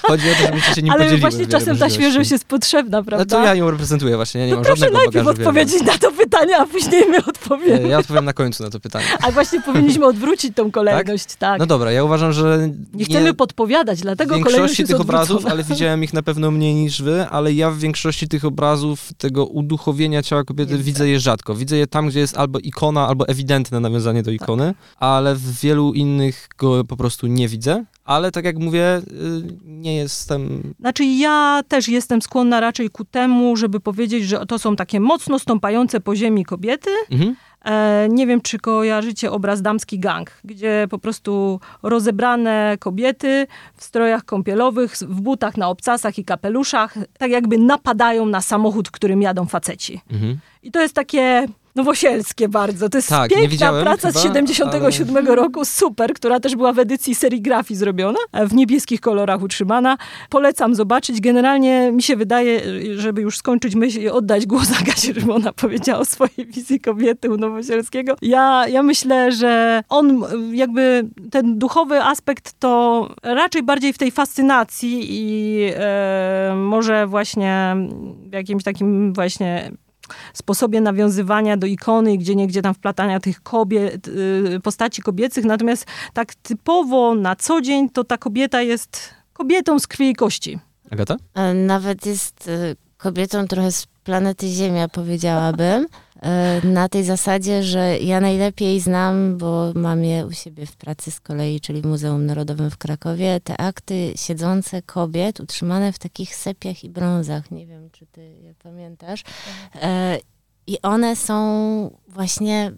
Chodzi o to, żebyście się nim Ale właśnie czasem ta świeżość jest potrzebna, prawda? No to ja ją reprezentuję właśnie, ja nie no mam żadnego najpierw odpowiedzieć wiedzy. na to pytanie, a później my odpowiemy. Ja odpowiem na końcu na to pytanie. A właśnie powinniśmy odwrócić tą kolejność, tak? tak. No dobra, ja uważam, że... Nie chcemy nie... podpowiadać, dlatego kolejność tych obrazów, ale widziałem ich na pewno mniej niż wy, ale ja w większości tych obrazów tego uduchowienia ciała kobiety jest widzę tak. je rzadko. Widzę je tam, gdzie jest albo ikona, albo ewidentne nawiązanie do ikony, tak. ale w wielu innych go po prostu nie widzę, ale tak jak mówię, y, nie jestem. Znaczy, ja też jestem skłonna raczej ku temu, żeby powiedzieć, że to są takie mocno stąpające po ziemi kobiety. Mhm. E, nie wiem, czy kojarzycie obraz Damski Gang, gdzie po prostu rozebrane kobiety w strojach kąpielowych, w butach na obcasach i kapeluszach, tak jakby napadają na samochód, którym jadą faceci. Mhm. I to jest takie nowosielskie bardzo. To jest tak, piękna praca chyba, z 77 ale... roku, super, która też była w edycji serigrafii zrobiona, w niebieskich kolorach utrzymana. Polecam zobaczyć. Generalnie mi się wydaje, żeby już skończyć myśl i oddać głos Agacie, żeby ona powiedziała o swojej wizji kobiety u Nowosielskiego. Ja, ja myślę, że on jakby ten duchowy aspekt to raczej bardziej w tej fascynacji i e, może właśnie w jakimś takim właśnie sposobie nawiązywania do ikony, gdzie niegdzie tam wplatania tych kobiet, y, postaci kobiecych, natomiast tak typowo na co dzień to ta kobieta jest kobietą z krwi i kości. Agata? E, nawet jest e, kobietą trochę z planety Ziemia, powiedziałabym. E, na tej zasadzie, że ja najlepiej znam, bo mam je u siebie w pracy z kolei, czyli w Muzeum Narodowym w Krakowie, te akty siedzące kobiet utrzymane w takich sepiach i brązach. Nie wiem, czy ty je pamiętasz. I one są właśnie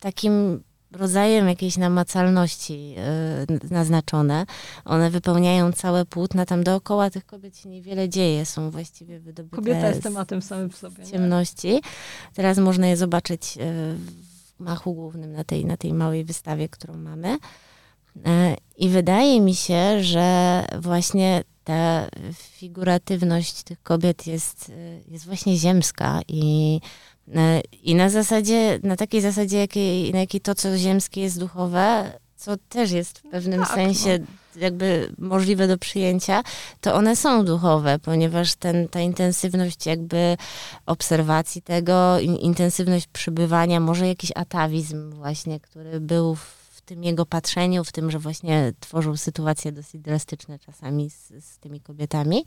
takim rodzajem jakiejś namacalności yy, naznaczone. One wypełniają całe płótna, tam dookoła tych kobiet się niewiele dzieje, są właściwie wydobyte Kobieta jest tematem samym w sobie. ciemności. Nie? Teraz można je zobaczyć yy, w machu głównym na tej, na tej małej wystawie, którą mamy. Yy, I wydaje mi się, że właśnie ta figuratywność tych kobiet jest, jest właśnie ziemska i I na zasadzie, na takiej zasadzie, jakiej, na jakiej to, co ziemskie jest duchowe, co też jest w pewnym tak, sensie no. jakby możliwe do przyjęcia, to one są duchowe, ponieważ ten, ta intensywność jakby obserwacji tego, intensywność przybywania, może jakiś atawizm właśnie, który był w tym jego patrzeniu, w tym, że właśnie tworzył sytuacje dosyć drastyczne czasami z, z tymi kobietami,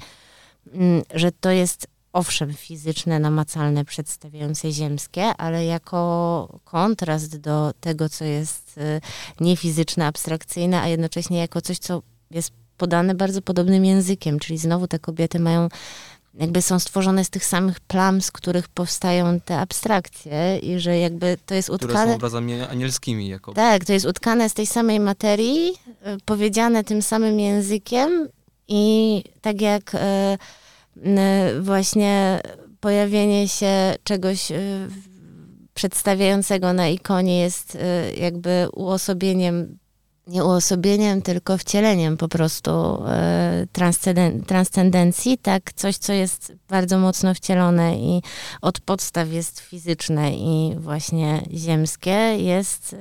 mm, że to jest owszem fizyczne, namacalne, przedstawiające ziemskie, ale jako kontrast do tego, co jest y, niefizyczne, abstrakcyjne, a jednocześnie jako coś, co jest podane bardzo podobnym językiem, czyli znowu te kobiety mają jakby są stworzone z tych samych plam, z których powstają te abstrakcje i że jakby to jest utkane... Które są obrazami anielskimi jako. Tak, to jest utkane z tej samej materii, y, powiedziane tym samym językiem i tak jak... Y, właśnie pojawienie się czegoś y, przedstawiającego na ikonie jest y, jakby uosobieniem, nie uosobieniem, tylko wcieleniem po prostu y, transcendencji, tak coś, co jest bardzo mocno wcielone i od podstaw jest fizyczne i właśnie ziemskie, jest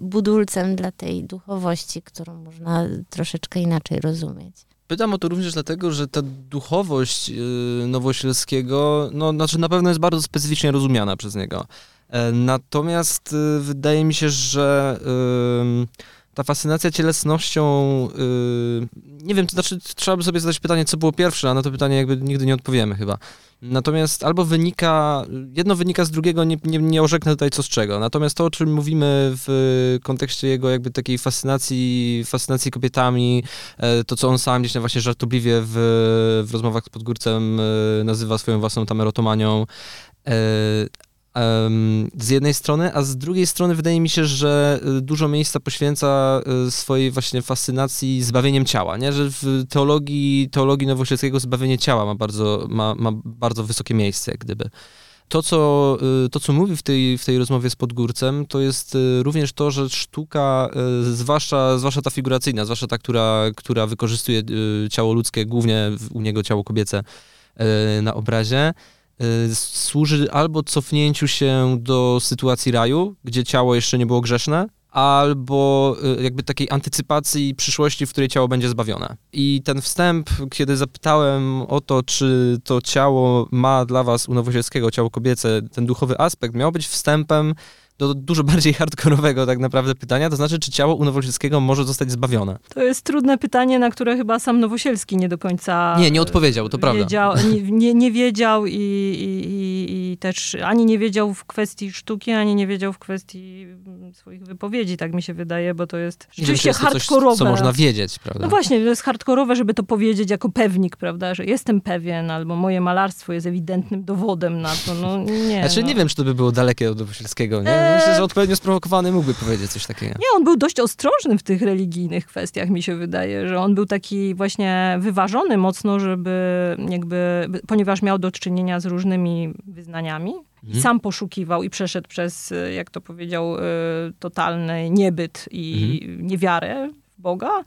budulcem dla tej duchowości, którą można troszeczkę inaczej rozumieć. Pytam o to również dlatego, że ta duchowość yy, Nowosielskiego, no znaczy na pewno jest bardzo specyficznie rozumiana przez niego. E, natomiast yy, wydaje mi się, że ta fascynacja cielesnością, yy, nie wiem, to znaczy trzeba by sobie zadać pytanie, co było pierwsze, a na to pytanie jakby nigdy nie odpowiemy chyba. Natomiast albo wynika, jedno wynika z drugiego, nie, nie, nie orzeknę tutaj co z czego. Natomiast to, o czym mówimy w kontekście jego jakby takiej fascynacji, fascynacji kobietami, e, to co on sam gdzieś właśnie żartobliwie w, w rozmowach z Podgórcem e, nazywa swoją własną tamerotomanią, e, z jednej strony, a z drugiej strony wydaje mi się, że y, dużo miejsca poświęca y, swojej właśnie fascynacji zbawieniem ciała, nie? że w teologii, teologii nowosielskiego zbawienie ciała ma bardzo, ma, ma bardzo wysokie miejsce, jak gdyby. To co, y, to, co mówi w tej, w tej rozmowie z Podgórcem, to jest również to, że sztuka, zwłaszcza, zwłaszcza ta figuracyjna, zwłaszcza ta, która, która wykorzystuje ciało ludzkie, głównie u niego ciało kobiece na obrazie, służy albo cofnięciu się do sytuacji raju, gdzie ciało jeszcze nie było grzeszne, albo y, jakby takiej antycypacji przyszłości, w której ciało będzie zbawione. I ten wstęp, kiedy zapytałem o to, czy to ciało ma dla was u Nowosielskiego, ciało kobiece, ten duchowy aspekt, miał być wstępem do dużo bardziej hardkorowego tak naprawdę pytania, to znaczy, czy ciało u Nowosielskiego może zostać zbawione? To jest trudne pytanie, na które chyba sam Nowosielski nie do końca... Nie, nie odpowiedział, to wiedział, prawda. Nie, nie, nie wiedział i, i, i, też ani nie wiedział w kwestii sztuki, ani nie wiedział w kwestii swoich wypowiedzi, tak mi się wydaje, bo to jest rzeczywiście wiem, hardkorowe. Coś, co można wiedzieć, prawda? No właśnie, to jest hardkorowe, żeby to powiedzieć jako pewnik, prawda, że jestem pewien, albo moje malarstwo jest ewidentnym dowodem na to, no nie. Znaczy no. nie wiem, czy to by było dalekie od Nowosielskiego, nie? Myślę, że odpowiednio sprowokowany mógłby powiedzieć coś takiego. Nie, on był dość ostrożny w tych religijnych kwestiach, mi się wydaje, że on był taki właśnie wyważony mocno, żeby jakby, ponieważ miał do czynienia z różnymi wyznaniami, i mhm. sam poszukiwał i przeszedł przez, jak to powiedział, y, totalny niebyt i mhm. niewiarę w Boga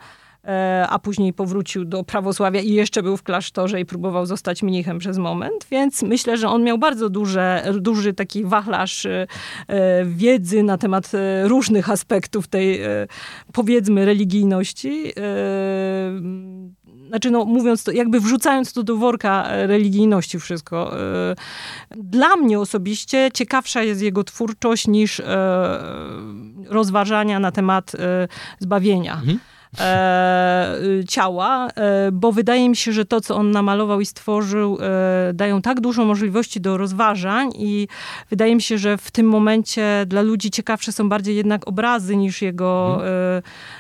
a później powrócił do prawosławia i jeszcze był w klasztorze i próbował zostać mnichem przez moment, więc myślę, że on miał bardzo duże, duży taki wachlarz e, wiedzy na temat e, różnych aspektów tej, powiedzmy, religijności. znaczy no mówiąc to, jakby wrzucając to do worka religijności wszystko. Dla mnie osobiście ciekawsza jest jego twórczość niż rozważania na temat zbawienia. Mhm e, ciała, e, bo wydaje mi się, że to, co on namalował i stworzył, e, dają tak dużo możliwości do rozważań i wydaje mi się, że w tym momencie dla ludzi ciekawsze są bardziej jednak obrazy niż jego mhm.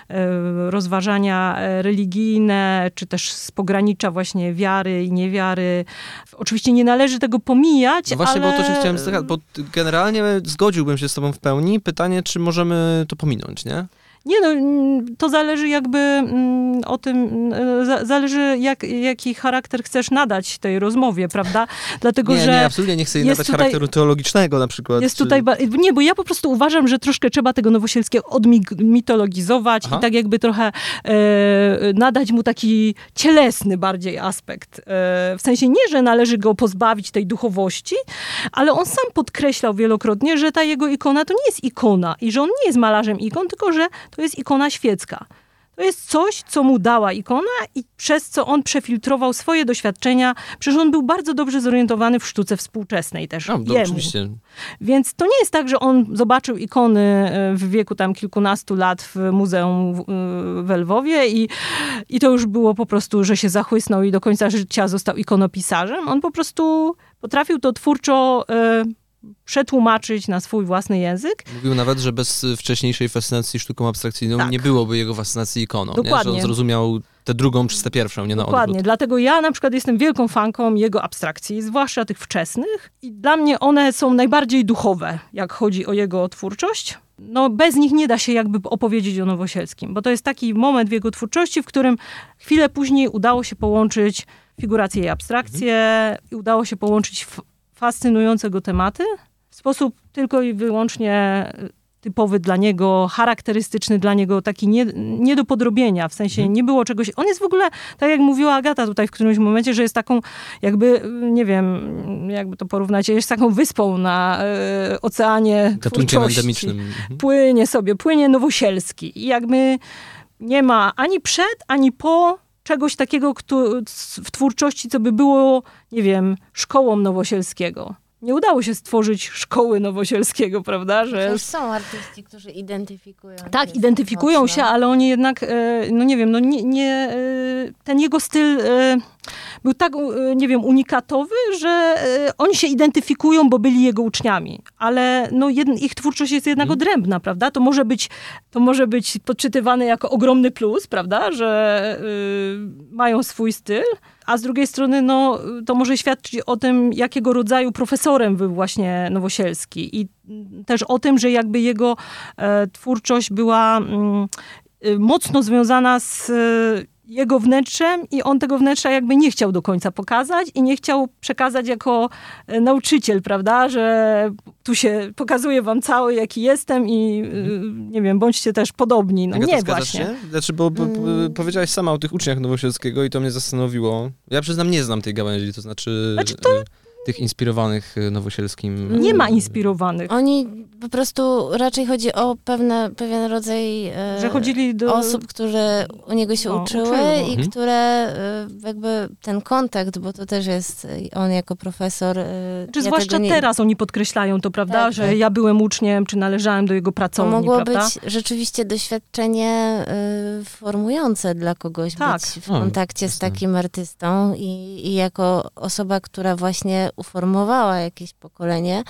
e, e, rozważania religijne, czy też z pogranicza właśnie wiary i niewiary. Oczywiście nie należy tego pomijać, no właśnie, ale... bo to się chciałem bo generalnie zgodziłbym się z tobą w pełni. Pytanie, czy możemy to pominąć, nie? Nie no, mm, to zależy jakby mm, o tym, mm, zależy jak, jaki charakter chcesz nadać tej rozmowie, prawda? Dlatego, nie, że... Nie, absolutnie nie chcę jej nadać tutaj, charakteru teologicznego na przykład. Jest czy... tutaj... Nie, bo ja po prostu uważam, że troszkę trzeba tego Nowosielskiego odmitologizować Aha. i tak jakby trochę e, nadać mu taki cielesny bardziej aspekt. E, w sensie nie, że należy go pozbawić tej duchowości, ale on sam podkreślał wielokrotnie, że ta jego ikona to nie jest ikona i że on nie jest malarzem ikon, tylko że to jest ikona świecka. To jest coś, co mu dała ikona i przez co on przefiltrował swoje doświadczenia. Przecież on był bardzo dobrze zorientowany w sztuce współczesnej też. No, jemu. oczywiście. Więc to nie jest tak, że on zobaczył ikony e, w wieku tam kilkunastu lat w muzeum w e, Lwowie i, i to już było po prostu, że się zachłysnął i do końca życia został ikonopisarzem. On po prostu potrafił to twórczo e, przetłumaczyć na swój własny język. Mówił nawet, że bez wcześniejszej fascynacji sztuką abstrakcyjną tak. nie byłoby jego fascynacji ikoną. Dokładnie. Nie? Że on zrozumiał tę drugą czy tę pierwszą, nie na Dokładnie. Odwrót. Dlatego ja na przykład jestem wielką fanką jego abstrakcji, zwłaszcza tych wczesnych. I dla mnie one są najbardziej duchowe, jak chodzi o jego twórczość. No, bez nich nie da się jakby opowiedzieć o Nowosielskim, bo to jest taki moment w jego twórczości, w którym chwilę później udało się połączyć figurację i abstrakcję mhm. i udało się połączyć fascynujące go tematy w sposób tylko i wyłącznie typowy dla niego, charakterystyczny dla niego, taki nie, nie do podrobienia, w sensie mhm. nie było czegoś... On jest w ogóle, tak jak mówiła Agata tutaj w którymś momencie, że jest taką jakby, nie wiem, jakby to porównać, jest taką wyspą na e, oceanie Gatunkiem endemicznym. Mhm. Płynie sobie, płynie nowosielski i jakby nie ma ani przed, ani po czegoś takiego kto, w twórczości, co by było, nie wiem, szkołą Nowosielskiego. Nie udało się stworzyć szkoły Nowosielskiego, prawda? Że są artyści, którzy identyfikują Tak, identyfikują mocno. się, ale oni jednak, e, no nie wiem, no nie, nie e, ten jego styl e, był tak, nie wiem, unikatowy, że oni się identyfikują, bo byli jego uczniami. Ale no, ich twórczość jest jednak hmm. odrębna, prawda? To może być, to może być podczytywane jako ogromny plus, prawda? Że y, mają swój styl, a z drugiej strony no, to może świadczyć o tym, jakiego rodzaju profesorem był właśnie Nowosielski. I też o tym, że jakby jego e, twórczość była mm, y, mocno związana z jego wnętrzem i on tego wnętrza jakby nie chciał do końca pokazać i nie chciał przekazać jako e, nauczyciel, prawda, że tu się pokazuję wam cały, jaki jestem i mhm. nie wiem, bądźcie też podobni. No nie właśnie. Się? Znaczy, bo, bo, bo hmm. powiedziałaś sama o tych uczniach Nowosielskiego i to mnie zastanowiło. Ja przyznam, nie znam tej gałęzi, to znaczy... znaczy to tych inspirowanych y, Nowosielskim? Nie ma inspirowanych. Oni po prostu raczej chodzi o pewne, pewien rodzaj e, że chodzili do... osób, które u niego się no, uczyły i mhm. które e, jakby ten kontakt, bo to też jest on jako profesor. E, czy ja zwłaszcza nie... teraz oni podkreślają to, prawda, tak, że tak. ja byłem uczniem, czy należałem do jego pracowni, To mogło prawda? być rzeczywiście doświadczenie formujące dla kogoś, tak. być w kontakcie z takim artystą i, i jako osoba, która właśnie uformowała jakieś pokolenie.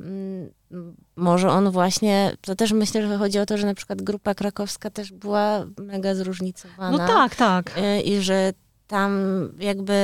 Mm, może on właśnie, to też myślę, że chodzi o to, że na przykład grupa krakowska też była mega zróżnicowana. No tak, tak. Y, I że tam jakby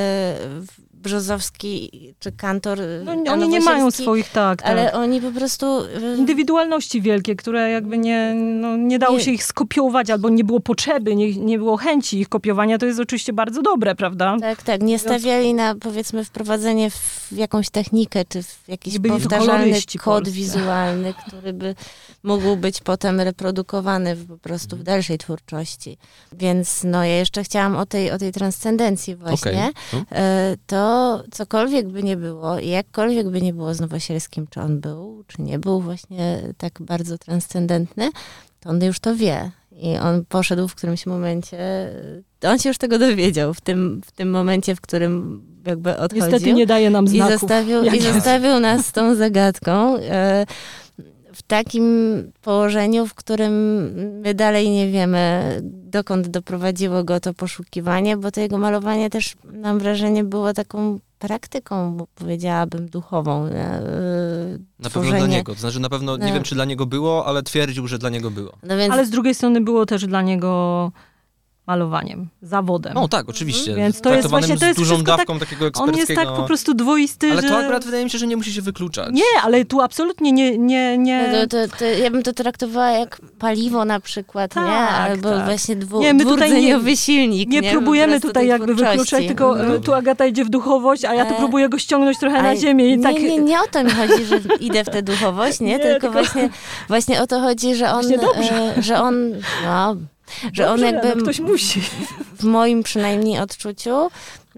Brzozowski czy Kantor. No, oni nie mają swoich, tak, tak. Ale oni po prostu... Y, Indywidualności wielkie, które jakby nie, no, nie dało nie. się ich skopiować, albo nie było potrzeby, nie, nie było chęci ich kopiowania, to jest oczywiście bardzo dobre, prawda? Tak, tak. Nie stawiali na, powiedzmy, wprowadzenie w jakąś technikę, czy w jakiś powtarzalny kod wizualny, który by mógł być potem reprodukowany po prostu w dalszej twórczości. Więc no, ja jeszcze chciałam o tej, o tej transcendencji właśnie. Okay. To cokolwiek by nie było, jakkolwiek by nie było z Nowosielskim, czy on był, czy nie był właśnie tak bardzo transcendentny, to on już to wie. I on poszedł w którymś momencie, on się już tego dowiedział w tym, w tym momencie, w którym jakby odchodził. Niestety nie daje nam znaków. I zostawił, i zostawił nas z tą zagadką. W takim położeniu, w którym my dalej nie wiemy, dokąd doprowadziło go to poszukiwanie, bo to jego malowanie też, mam wrażenie, było taką praktyką, powiedziałabym, duchową. E, na pewno dla niego. To znaczy na pewno, nie no. wiem, czy dla niego było, ale twierdził, że dla niego było. No więc... Ale z drugiej strony było też dla niego malowaniem, zawodem. No tak, oczywiście. Mhm. Więc to jest właśnie to jest z dużą dawką tak, takiego eksperckiego. On jest tak po prostu dwoisty, Ale że... to akurat wydaje mi się, że nie musi się wykluczać. Nie, ale tu absolutnie nie... nie, nie... No to, to, to, ja bym to traktowała jak paliwo na przykład, tak, nie? Albo tak. właśnie dwu, nie, my tutaj nie, silnik. Nie, nie próbujemy tutaj jakby wykluczać, tylko no. tu Agata idzie w duchowość, a ja tu e... próbuję go ściągnąć trochę na ziemię i nie, tak... Nie, nie o to mi chodzi, że idę w tę duchowość, nie? nie tylko, tylko, Właśnie, właśnie o to chodzi, że on... E, że on no, że Dobrze, on jakby. No ktoś musi. W moim przynajmniej odczuciu,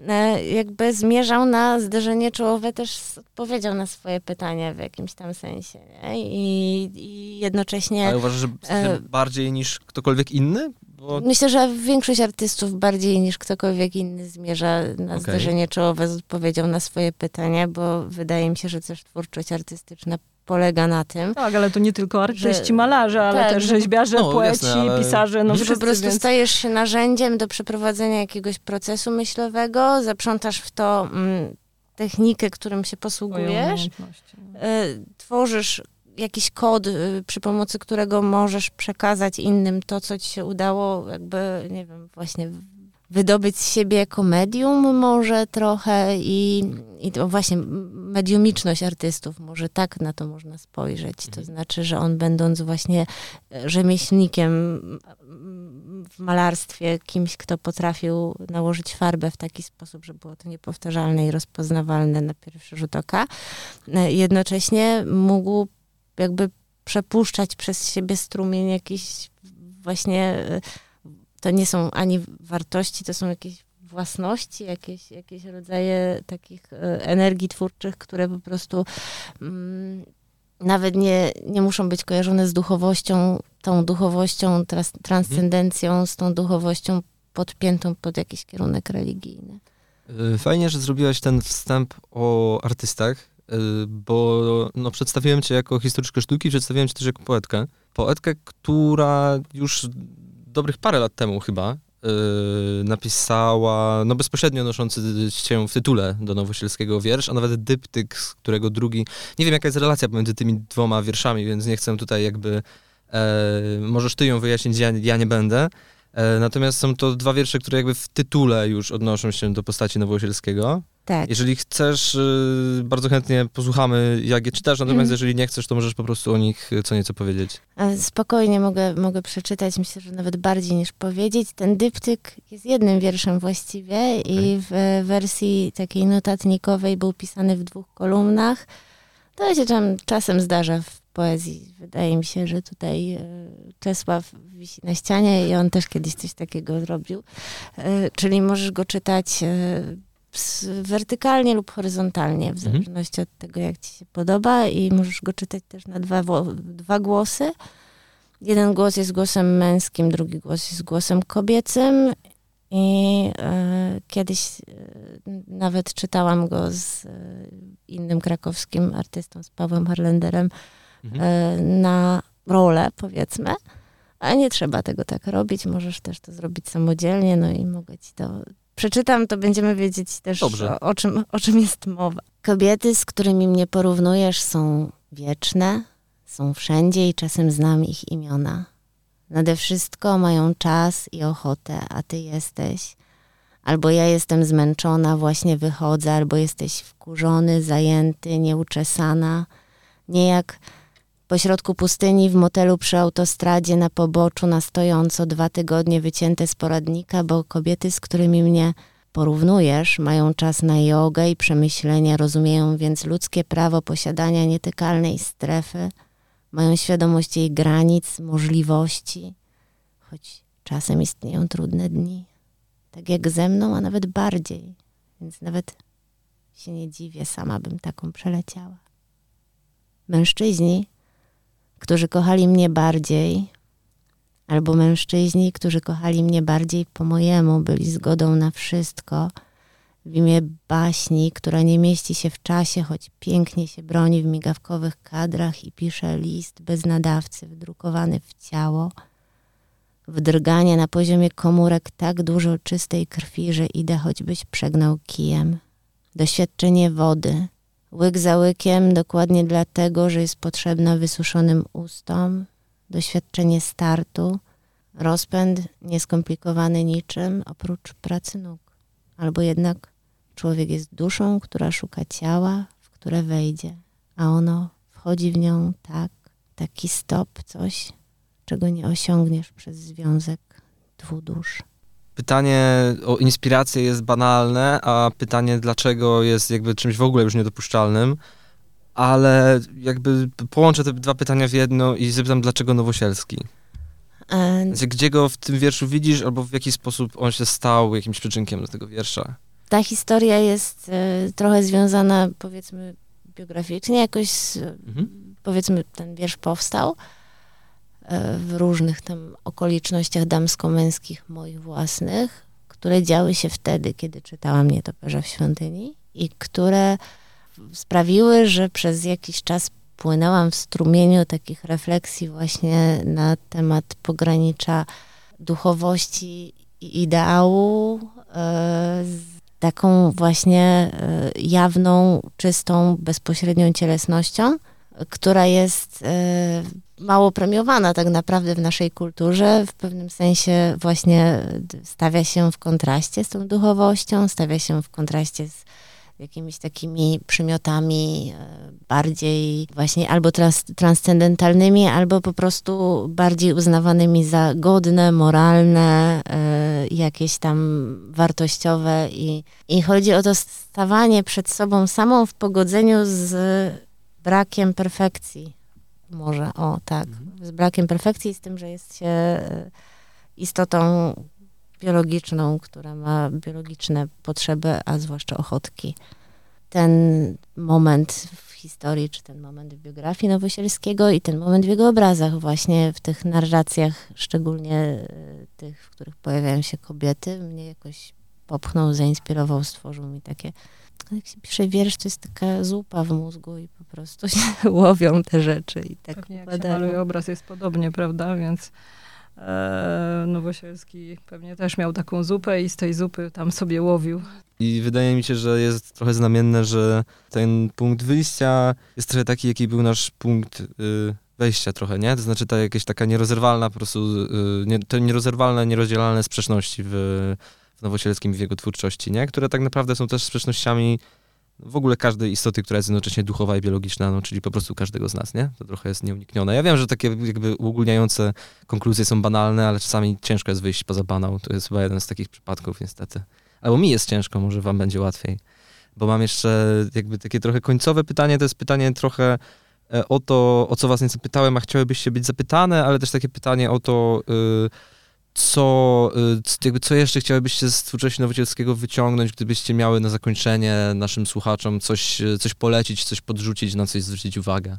e, jakby zmierzał na zderzenie czołowe, też odpowiedział na swoje pytania w jakimś tam sensie. I, I, jednocześnie. Ale uważasz, że e, bardziej niż ktokolwiek inny? Bo... Myślę, że większość artystów bardziej niż ktokolwiek inny zmierza na okay. zderzenie czołowe z odpowiedzią na swoje pytania, bo wydaje mi się, że też twórczość artystyczna polega na tym. Tak, ale to nie tylko artyści, że, malarze, ale tak, też rzeźbiarze, no, poeci, jasne, ale... pisarze. No że po prostu więc... stajesz się narzędziem do przeprowadzenia jakiegoś procesu myślowego, zaprzątasz w to mm, technikę, którym się posługujesz, y, tworzysz jakiś kod, y, przy pomocy którego możesz przekazać innym to, co ci się udało, jakby, nie wiem, właśnie wydobyć z siebie jako medium może trochę i, i to właśnie mediumiczność artystów, może tak na to można spojrzeć. To mhm. znaczy, że on będąc właśnie rzemieślnikiem w malarstwie, kimś, kto potrafił nałożyć farbę w taki sposób, że było to niepowtarzalne i rozpoznawalne na pierwszy rzut oka, jednocześnie mógł jakby przepuszczać przez siebie strumień jakiś właśnie to nie są ani wartości, to są jakieś własności, jakieś, jakieś rodzaje takich e, energii twórczych, które po prostu mm, nawet nie, nie muszą być kojarzone z duchowością, tą duchowością, trans, transcendencją, z tą duchowością podpiętą pod jakiś kierunek religijny. E, fajnie, że zrobiłaś ten wstęp o artystach, e, bo no, przedstawiłem cię jako historyczkę sztuki, przedstawiłem cię też jako poetkę. Poetkę, która już dobrych parę lat temu chyba yy, napisała, no bezpośrednio noszący się w tytule do Nowosielskiego wiersz, a nawet dyptyk, z którego drugi, nie wiem jaka jest relacja pomiędzy tymi dwoma wierszami, więc nie chcę tutaj jakby, e, możesz ty ją wyjaśnić, ja, ja nie będę, e, natomiast są to dwa wiersze, które jakby w tytule już odnoszą się do postaci Nowosielskiego. Tak. Jeżeli chcesz, y, bardzo chętnie posłuchamy, jak je czytasz, natomiast mm. jeżeli nie chcesz, to możesz po prostu o nich co nieco powiedzieć. Spokojnie mogę, mogę przeczytać, myślę, że nawet bardziej niż powiedzieć. Ten dyptyk jest jednym wierszem właściwie okay. i w wersji takiej notatnikowej był pisany w dwóch kolumnach. To się tam czasem zdarza w poezji. Wydaje mi się, że tutaj e, Czesław wisi na ścianie i on też kiedyś coś takiego zrobił. E, czyli możesz go czytać e, wertykalnie lub horyzontalnie, w mhm. zależności od tego, jak ci się podoba i możesz go czytać też na dwa, dwa głosy. Jeden głos jest głosem męskim, drugi głos jest głosem kobiecym i e, kiedyś e, nawet czytałam go z e, innym krakowskim artystą, z Pawłem Harlenderem, mhm. Na rolę, powiedzmy. A nie trzeba tego tak robić, możesz też to zrobić samodzielnie, no i mogę ci to przeczytam, to będziemy wiedzieć też, o, o, czym, o czym jest mowa. Kobiety, z którymi mnie porównujesz, są wieczne, są wszędzie i czasem znam ich imiona. Nade wszystko mają czas i ochotę, a ty jesteś. Albo ja jestem zmęczona, właśnie wychodzę, albo jesteś wkurzony, zajęty, nieuczesana. Nie jak Pośrodku pustyni w motelu przy autostradzie na poboczu na stojąco dwa tygodnie wycięte z poradnika, bo kobiety, z którymi mnie porównujesz, mają czas na jogę i przemyślenia, rozumieją więc ludzkie prawo posiadania nietykalnej strefy, mają świadomość jej granic, możliwości, choć czasem istnieją trudne dni, tak jak ze mną, a nawet bardziej, więc nawet się nie dziwię, sama bym taką przeleciała. Mężczyźni którzy kochali mnie bardziej, Albo mężczyźni, którzy kochali mnie bardziej po mojemu, byli zgodą na wszystko, w imię baśni, która nie mieści się w czasie, choć pięknie się broni w migawkowych kadrach i pisze list bez nadawcy, wdrukowany w ciało, wdrganie na poziomie komórek tak dużo czystej krwi, że idę choćbyś przegnał kijem. Doświadczenie wody, łyk za łykiem, dokładnie dlatego, że jest potrzebna wysuszonym ustom, doświadczenie startu, rozpęd nieskomplikowany niczym oprócz pracy nóg, albo jednak Człowiek jest duszą, która szuka ciała, w które wejdzie, a ono wchodzi w nią tak, taki stop, coś, czego nie osiągniesz przez związek dwóch dusz. Pytanie o inspirację jest banalne, a pytanie dlaczego jest jakby czymś w ogóle już niedopuszczalnym, ale jakby połączę te dwa pytania w jedno i zapytam, dlaczego Nowosielski? E... Znaczy, gdzie go w tym wierszu widzisz, albo w jaki sposób on się stał jakimś przyczynkiem do tego wiersza? ta historia jest e, trochę związana, powiedzmy, biograficznie, jakoś, mhm. powiedzmy, ten wiersz powstał w różnych tam okolicznościach damsko-męskich moich własnych, które działy się wtedy, kiedy czytałam Nietoperza w świątyni i które sprawiły, że przez jakiś czas płynęłam w strumieniu takich refleksji właśnie na temat pogranicza duchowości i ideału, e, taką właśnie e, jawną, czystą, bezpośrednią cielesnością, która jest e, mało premiowana tak naprawdę w naszej kulturze. W pewnym sensie właśnie stawia się w kontraście z tą duchowością, stawia się w kontraście z jakimiś takimi przymiotami e, bardziej właśnie albo trans transcendentalnymi, albo po prostu bardziej uznawanymi za godne, moralne, e, jakieś tam wartościowe i, i chodzi o to stawanie przed sobą samą w pogodzeniu z brakiem perfekcji. Może, o tak, mhm. z brakiem perfekcji, z tym, że jest się e, istotą biologiczną, która ma biologiczne potrzeby, a zwłaszcza ochotki. Ten moment w historii, czy ten moment w biografii Nowosielskiego i ten moment w jego obrazach, właśnie w tych narracjach, szczególnie e, tych, w których pojawiają się kobiety, mnie jakoś popchnął, zainspirował, stworzył mi takie jak się pisze wiersz, to jest taka zupa w mózgu i po prostu się łowią te rzeczy i tak Pewnie jak się maluje obraz jest podobnie, prawda, więc E, Nowosielski pewnie też miał taką zupę i z tej zupy tam sobie łowił. I wydaje mi się, że jest trochę znamienne, że ten punkt wyjścia jest trochę taki, jaki był nasz punkt y, wejścia trochę, nie? To znaczy ta jakaś taka nierozerwalna po prostu, y, nie, te nierozerwalne, nierozdzielalne sprzeczności w, w Nowosielskim w jego twórczości, nie? Które tak naprawdę są też sprzecznościami w ogóle każdej istoty, która jest jednocześnie duchowa i biologiczna, no, czyli po prostu każdego z nas, nie? To trochę jest nieuniknione. Ja wiem, że takie jakby uogólniające konkluzje są banalne, ale czasami ciężko jest wyjść poza banał. To jest chyba jeden z takich przypadków niestety. Albo mi jest ciężko, może wam będzie łatwiej. Bo mam jeszcze jakby takie trochę końcowe pytanie, to jest pytanie trochę e, o to, o co was nieco pytałem, a chciałybyście być zapytane, ale też takie pytanie o to, yy, co, y, jakby co jeszcze chciałybyście z twórczości Nowocielskiego wyciągnąć, gdybyście miały na zakończenie naszym słuchaczom coś, y, coś polecić, coś podrzucić, na coś zwrócić uwagę?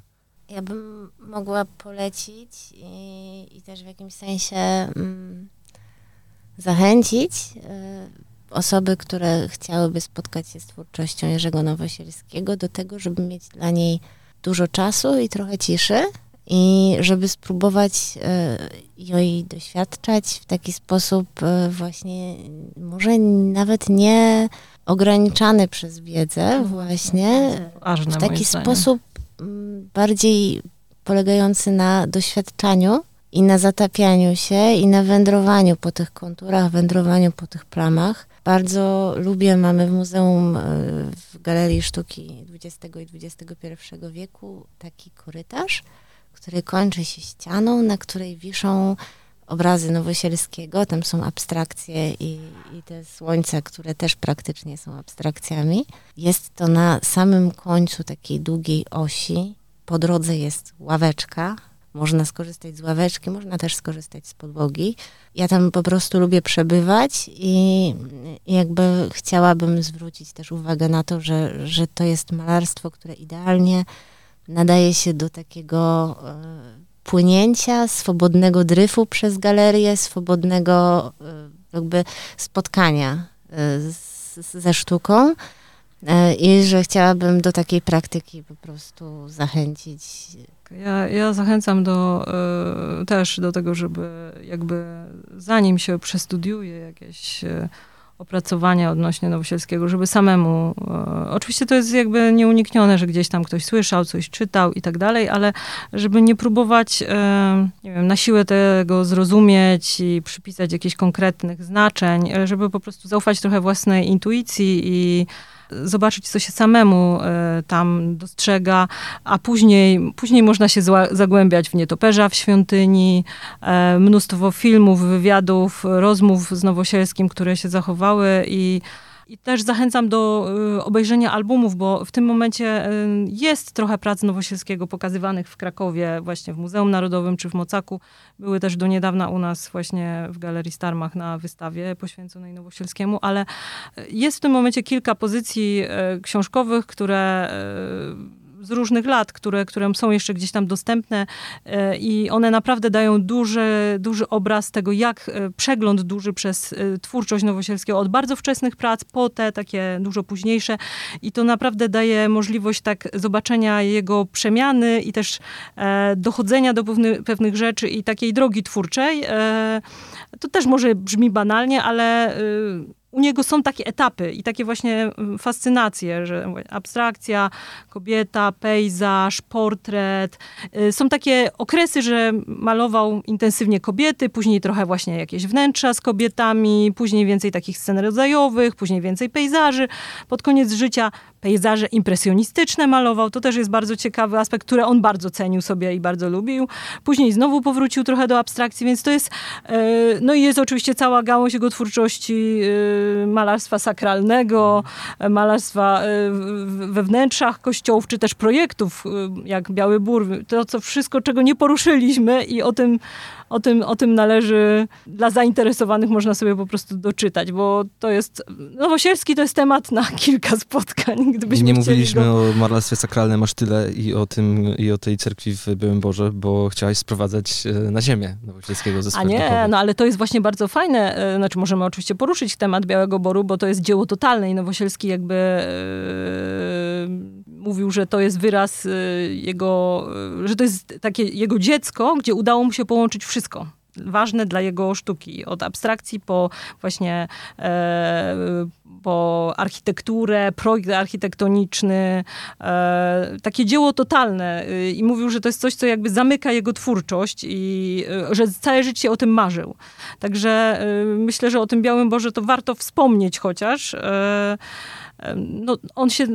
Ja bym mogła polecić i, i też w jakimś sensie mm, zachęcić y, osoby, które chciałyby spotkać się z twórczością Jerzego Nowosielskiego do tego, żeby mieć dla niej dużo czasu i trochę ciszy i żeby spróbować e, jej doświadczać w taki sposób e, właśnie może nawet nie ograniczany przez wiedzę mhm. właśnie, Ważne, w taki sposób bardziej polegający na doświadczaniu i na zatapianiu się i na wędrowaniu po tych konturach, wędrowaniu po tych plamach. Bardzo lubię, mamy w Muzeum e, w Galerii Sztuki XX i XXI wieku taki korytarz, który kończy się ścianą, na której wiszą obrazy Nowosielskiego, tam są abstrakcje i, i te słońca, które też praktycznie są abstrakcjami. Jest to na samym końcu takiej długiej osi. Po drodze jest ławeczka, można skorzystać z ławeczki, można też skorzystać z podłogi. Ja tam po prostu lubię przebywać i jakby chciałabym zwrócić też uwagę na to, że, że to jest malarstwo, które idealnie nadaje się do takiego e, płynięcia, swobodnego dryfu przez galerię, swobodnego jakby spotkania z, ze sztuką i że chciałabym do takiej praktyki po prostu zachęcić. Ja, ja zachęcam do, y, też do tego, żeby jakby zanim się przestudiuje jakieś y, opracowania odnośnie Nowosielskiego, żeby samemu, y, oczywiście to jest jakby nieuniknione, że gdzieś tam ktoś słyszał, coś czytał i tak dalej, ale żeby nie próbować, nie wiem, na siłę tego zrozumieć i przypisać jakichś konkretnych znaczeń, żeby po prostu zaufać trochę własnej intuicji i zobaczyć, co się samemu e, tam dostrzega, a później, później można się zagłębiać w nietoperza w świątyni, e, mnóstwo filmów, wywiadów, rozmów z Nowosielskim, które się zachowały i i też zachęcam do y, obejrzenia albumów, bo w tym momencie y, jest trochę prac Nowosielskiego pokazywanych w Krakowie, właśnie w Muzeum Narodowym czy w Mocaku. Były też do niedawna u nas właśnie w Galerii Starmach na wystawie poświęconej Nowosielskiemu, ale jest w tym momencie kilka pozycji y, książkowych, które z różnych lat, które, które są jeszcze gdzieś tam dostępne e, i one naprawdę dają duży, duży obraz tego, jak e, przegląd duży przez e, twórczość Nowosielskiego od bardzo wczesnych prac po te takie dużo późniejsze i to naprawdę daje możliwość tak zobaczenia jego przemiany i też dochodzenia do pewnych, pewnych rzeczy i takiej drogi twórczej. To też może brzmi banalnie, ale u niego są takie etapy i takie właśnie mm, fascynacje, że abstrakcja, kobieta, pejzaż, portret. Y, są takie okresy, że malował intensywnie kobiety, później trochę właśnie jakieś wnętrza z kobietami, później więcej takich scen rodzajowych, później więcej pejzaży. Pod koniec życia pejzaże impresjonistyczne malował. To też jest bardzo ciekawy aspekt, który on bardzo cenił sobie i bardzo lubił. Później znowu powrócił trochę do abstrakcji, więc to jest, e, no i jest oczywiście cała gałąź jego twórczości e, malarstwa sakralnego, malarstwa e, we wnętrzach kościołów, czy też projektów, jak Biały Bór. To, co wszystko, czego nie poruszyliśmy i o tym o tym, o tym należy dla zainteresowanych można sobie po prostu doczytać, bo to jest, Nowosielski to jest temat na kilka spotkań, gdybyśmy Nie mówiliśmy go... o malarstwie sakralnym aż tyle i o tym, i o tej cerkwi w Byłym Boże, bo chciałaś sprowadzać e, na ziemię Nowosielskiego ze A nie, no ale to jest właśnie bardzo fajne, e, znaczy możemy oczywiście poruszyć temat Białego Boru, bo to jest dzieło totalne i Nowosielski jakby yy, mówił, że to jest wyraz jego, że to jest takie jego dziecko, gdzie udało mu się połączyć wszystko ważne dla jego sztuki. Od abstrakcji po właśnie e, po architekturę, projekt architektoniczny, e, takie dzieło totalne. I mówił, że to jest coś, co jakby zamyka jego twórczość i że całe życie o tym marzył. Także e, myślę, że o tym Białym Boże to warto wspomnieć chociaż. E, no, on się,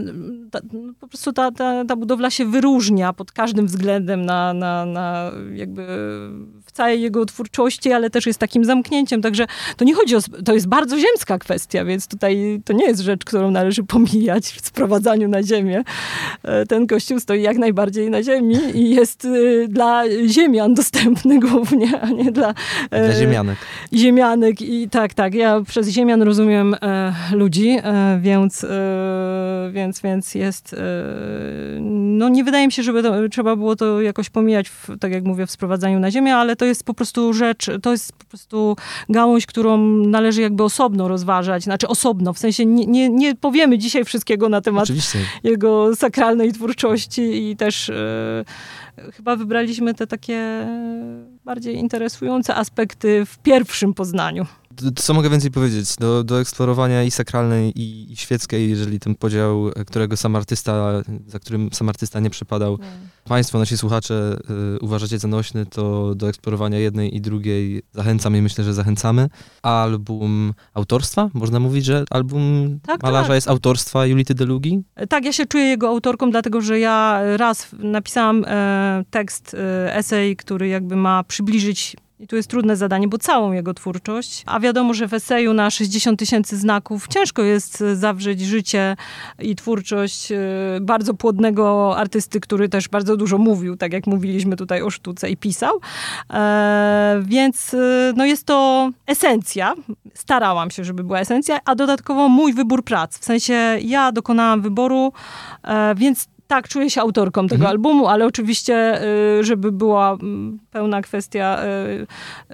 ta, po prostu ta, ta, ta budowla się wyróżnia pod każdym względem na, na, na jakby całej jego twórczości, ale też jest takim zamknięciem, także to nie chodzi o, to jest bardzo ziemska kwestia, więc tutaj to nie jest rzecz, którą należy pomijać w sprowadzaniu na ziemię. E, ten kościół stoi jak najbardziej na ziemi i jest y, dla ziemian dostępny głównie, a nie dla... E, dla ziemianek. Ziemianek i tak, tak, ja przez ziemian rozumiem e, ludzi, e, więc więc, więc jest, no nie wydaje mi się, żeby to, trzeba było to jakoś pomijać, w, tak jak mówię, w sprowadzaniu na ziemię, ale to jest po prostu rzecz, to jest po prostu gałąź, którą należy jakby osobno rozważać, znaczy osobno, w sensie nie, nie, nie powiemy dzisiaj wszystkiego na temat Oczywiście. jego sakralnej twórczości i też yy, chyba wybraliśmy te takie bardziej interesujące aspekty w pierwszym poznaniu. Co mogę więcej powiedzieć? Do, do eksplorowania i sakralnej, i, i świeckiej, jeżeli ten podział, którego sam artysta, za którym sam artysta nie przypadał, nie. Państwo, nasi słuchacze y, uważacie za nośny, to do eksplorowania jednej i drugiej zachęcam i myślę, że zachęcamy. Album autorstwa? Można mówić, że album tak, malarza tak. jest autorstwa Julity Delugi? Tak, ja się czuję jego autorką, dlatego że ja raz napisałam e, tekst, e, esej, który jakby ma przybliżyć i tu jest trudne zadanie, bo całą jego twórczość. A wiadomo, że w eseju na 60 tysięcy znaków ciężko jest zawrzeć życie i twórczość e, bardzo płodnego artysty, który też bardzo dużo mówił, tak jak mówiliśmy tutaj o sztuce i pisał. E, więc e, no jest to esencja. Starałam się, żeby była esencja, a dodatkowo mój wybór prac. W sensie ja dokonałam wyboru, e, więc tak, czuję się autorką tego Mhm. albumu, ale oczywiście, y, żeby była mm, pełna kwestia,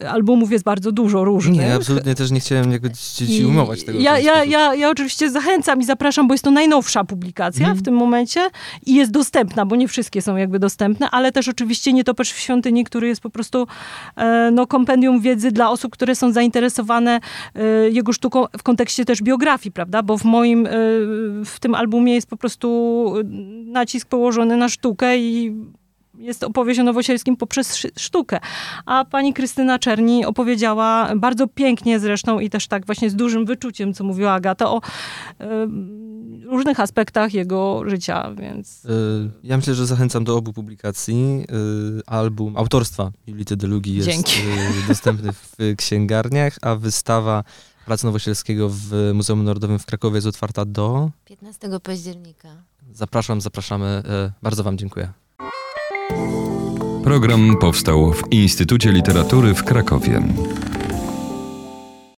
y, albumów jest bardzo dużo różnych. Nie, absolutnie też nie chciałem jakby ci, umować tego. Ja, ja, ja, ja oczywiście zachęcam i zapraszam, bo jest to najnowsza publikacja Mhm. w tym momencie i jest dostępna, bo nie wszystkie są jakby dostępne, ale też oczywiście Nietoperz w świątyni, który jest po prostu e, no, kompendium wiedzy dla osób, które są zainteresowane e, jego sztuką w kontekście też biografii, prawda? Bo w moim, e, w tym albumie jest po prostu e, nacisk położony na sztukę i jest opowieść o Nowosielskim poprzez sztukę. A pani Krystyna Czerni opowiedziała bardzo pięknie zresztą i też tak właśnie z dużym wyczuciem, co mówiła Agata, o em, różnych aspektach jego życia, więc... Y, Ja myślę, że zachęcam do obu publikacji. Y, Album autorstwa Julity Delugi jest Dzięki. y, dostępny w księgarniach, a wystawa Pracy Nowosielskiego w Muzeum Narodowym w Krakowie jest otwarta do... 15 października. Zapraszam, zapraszamy. Y, Bardzo wam dziękuję. Program powstał w Instytucie Literatury w Krakowie.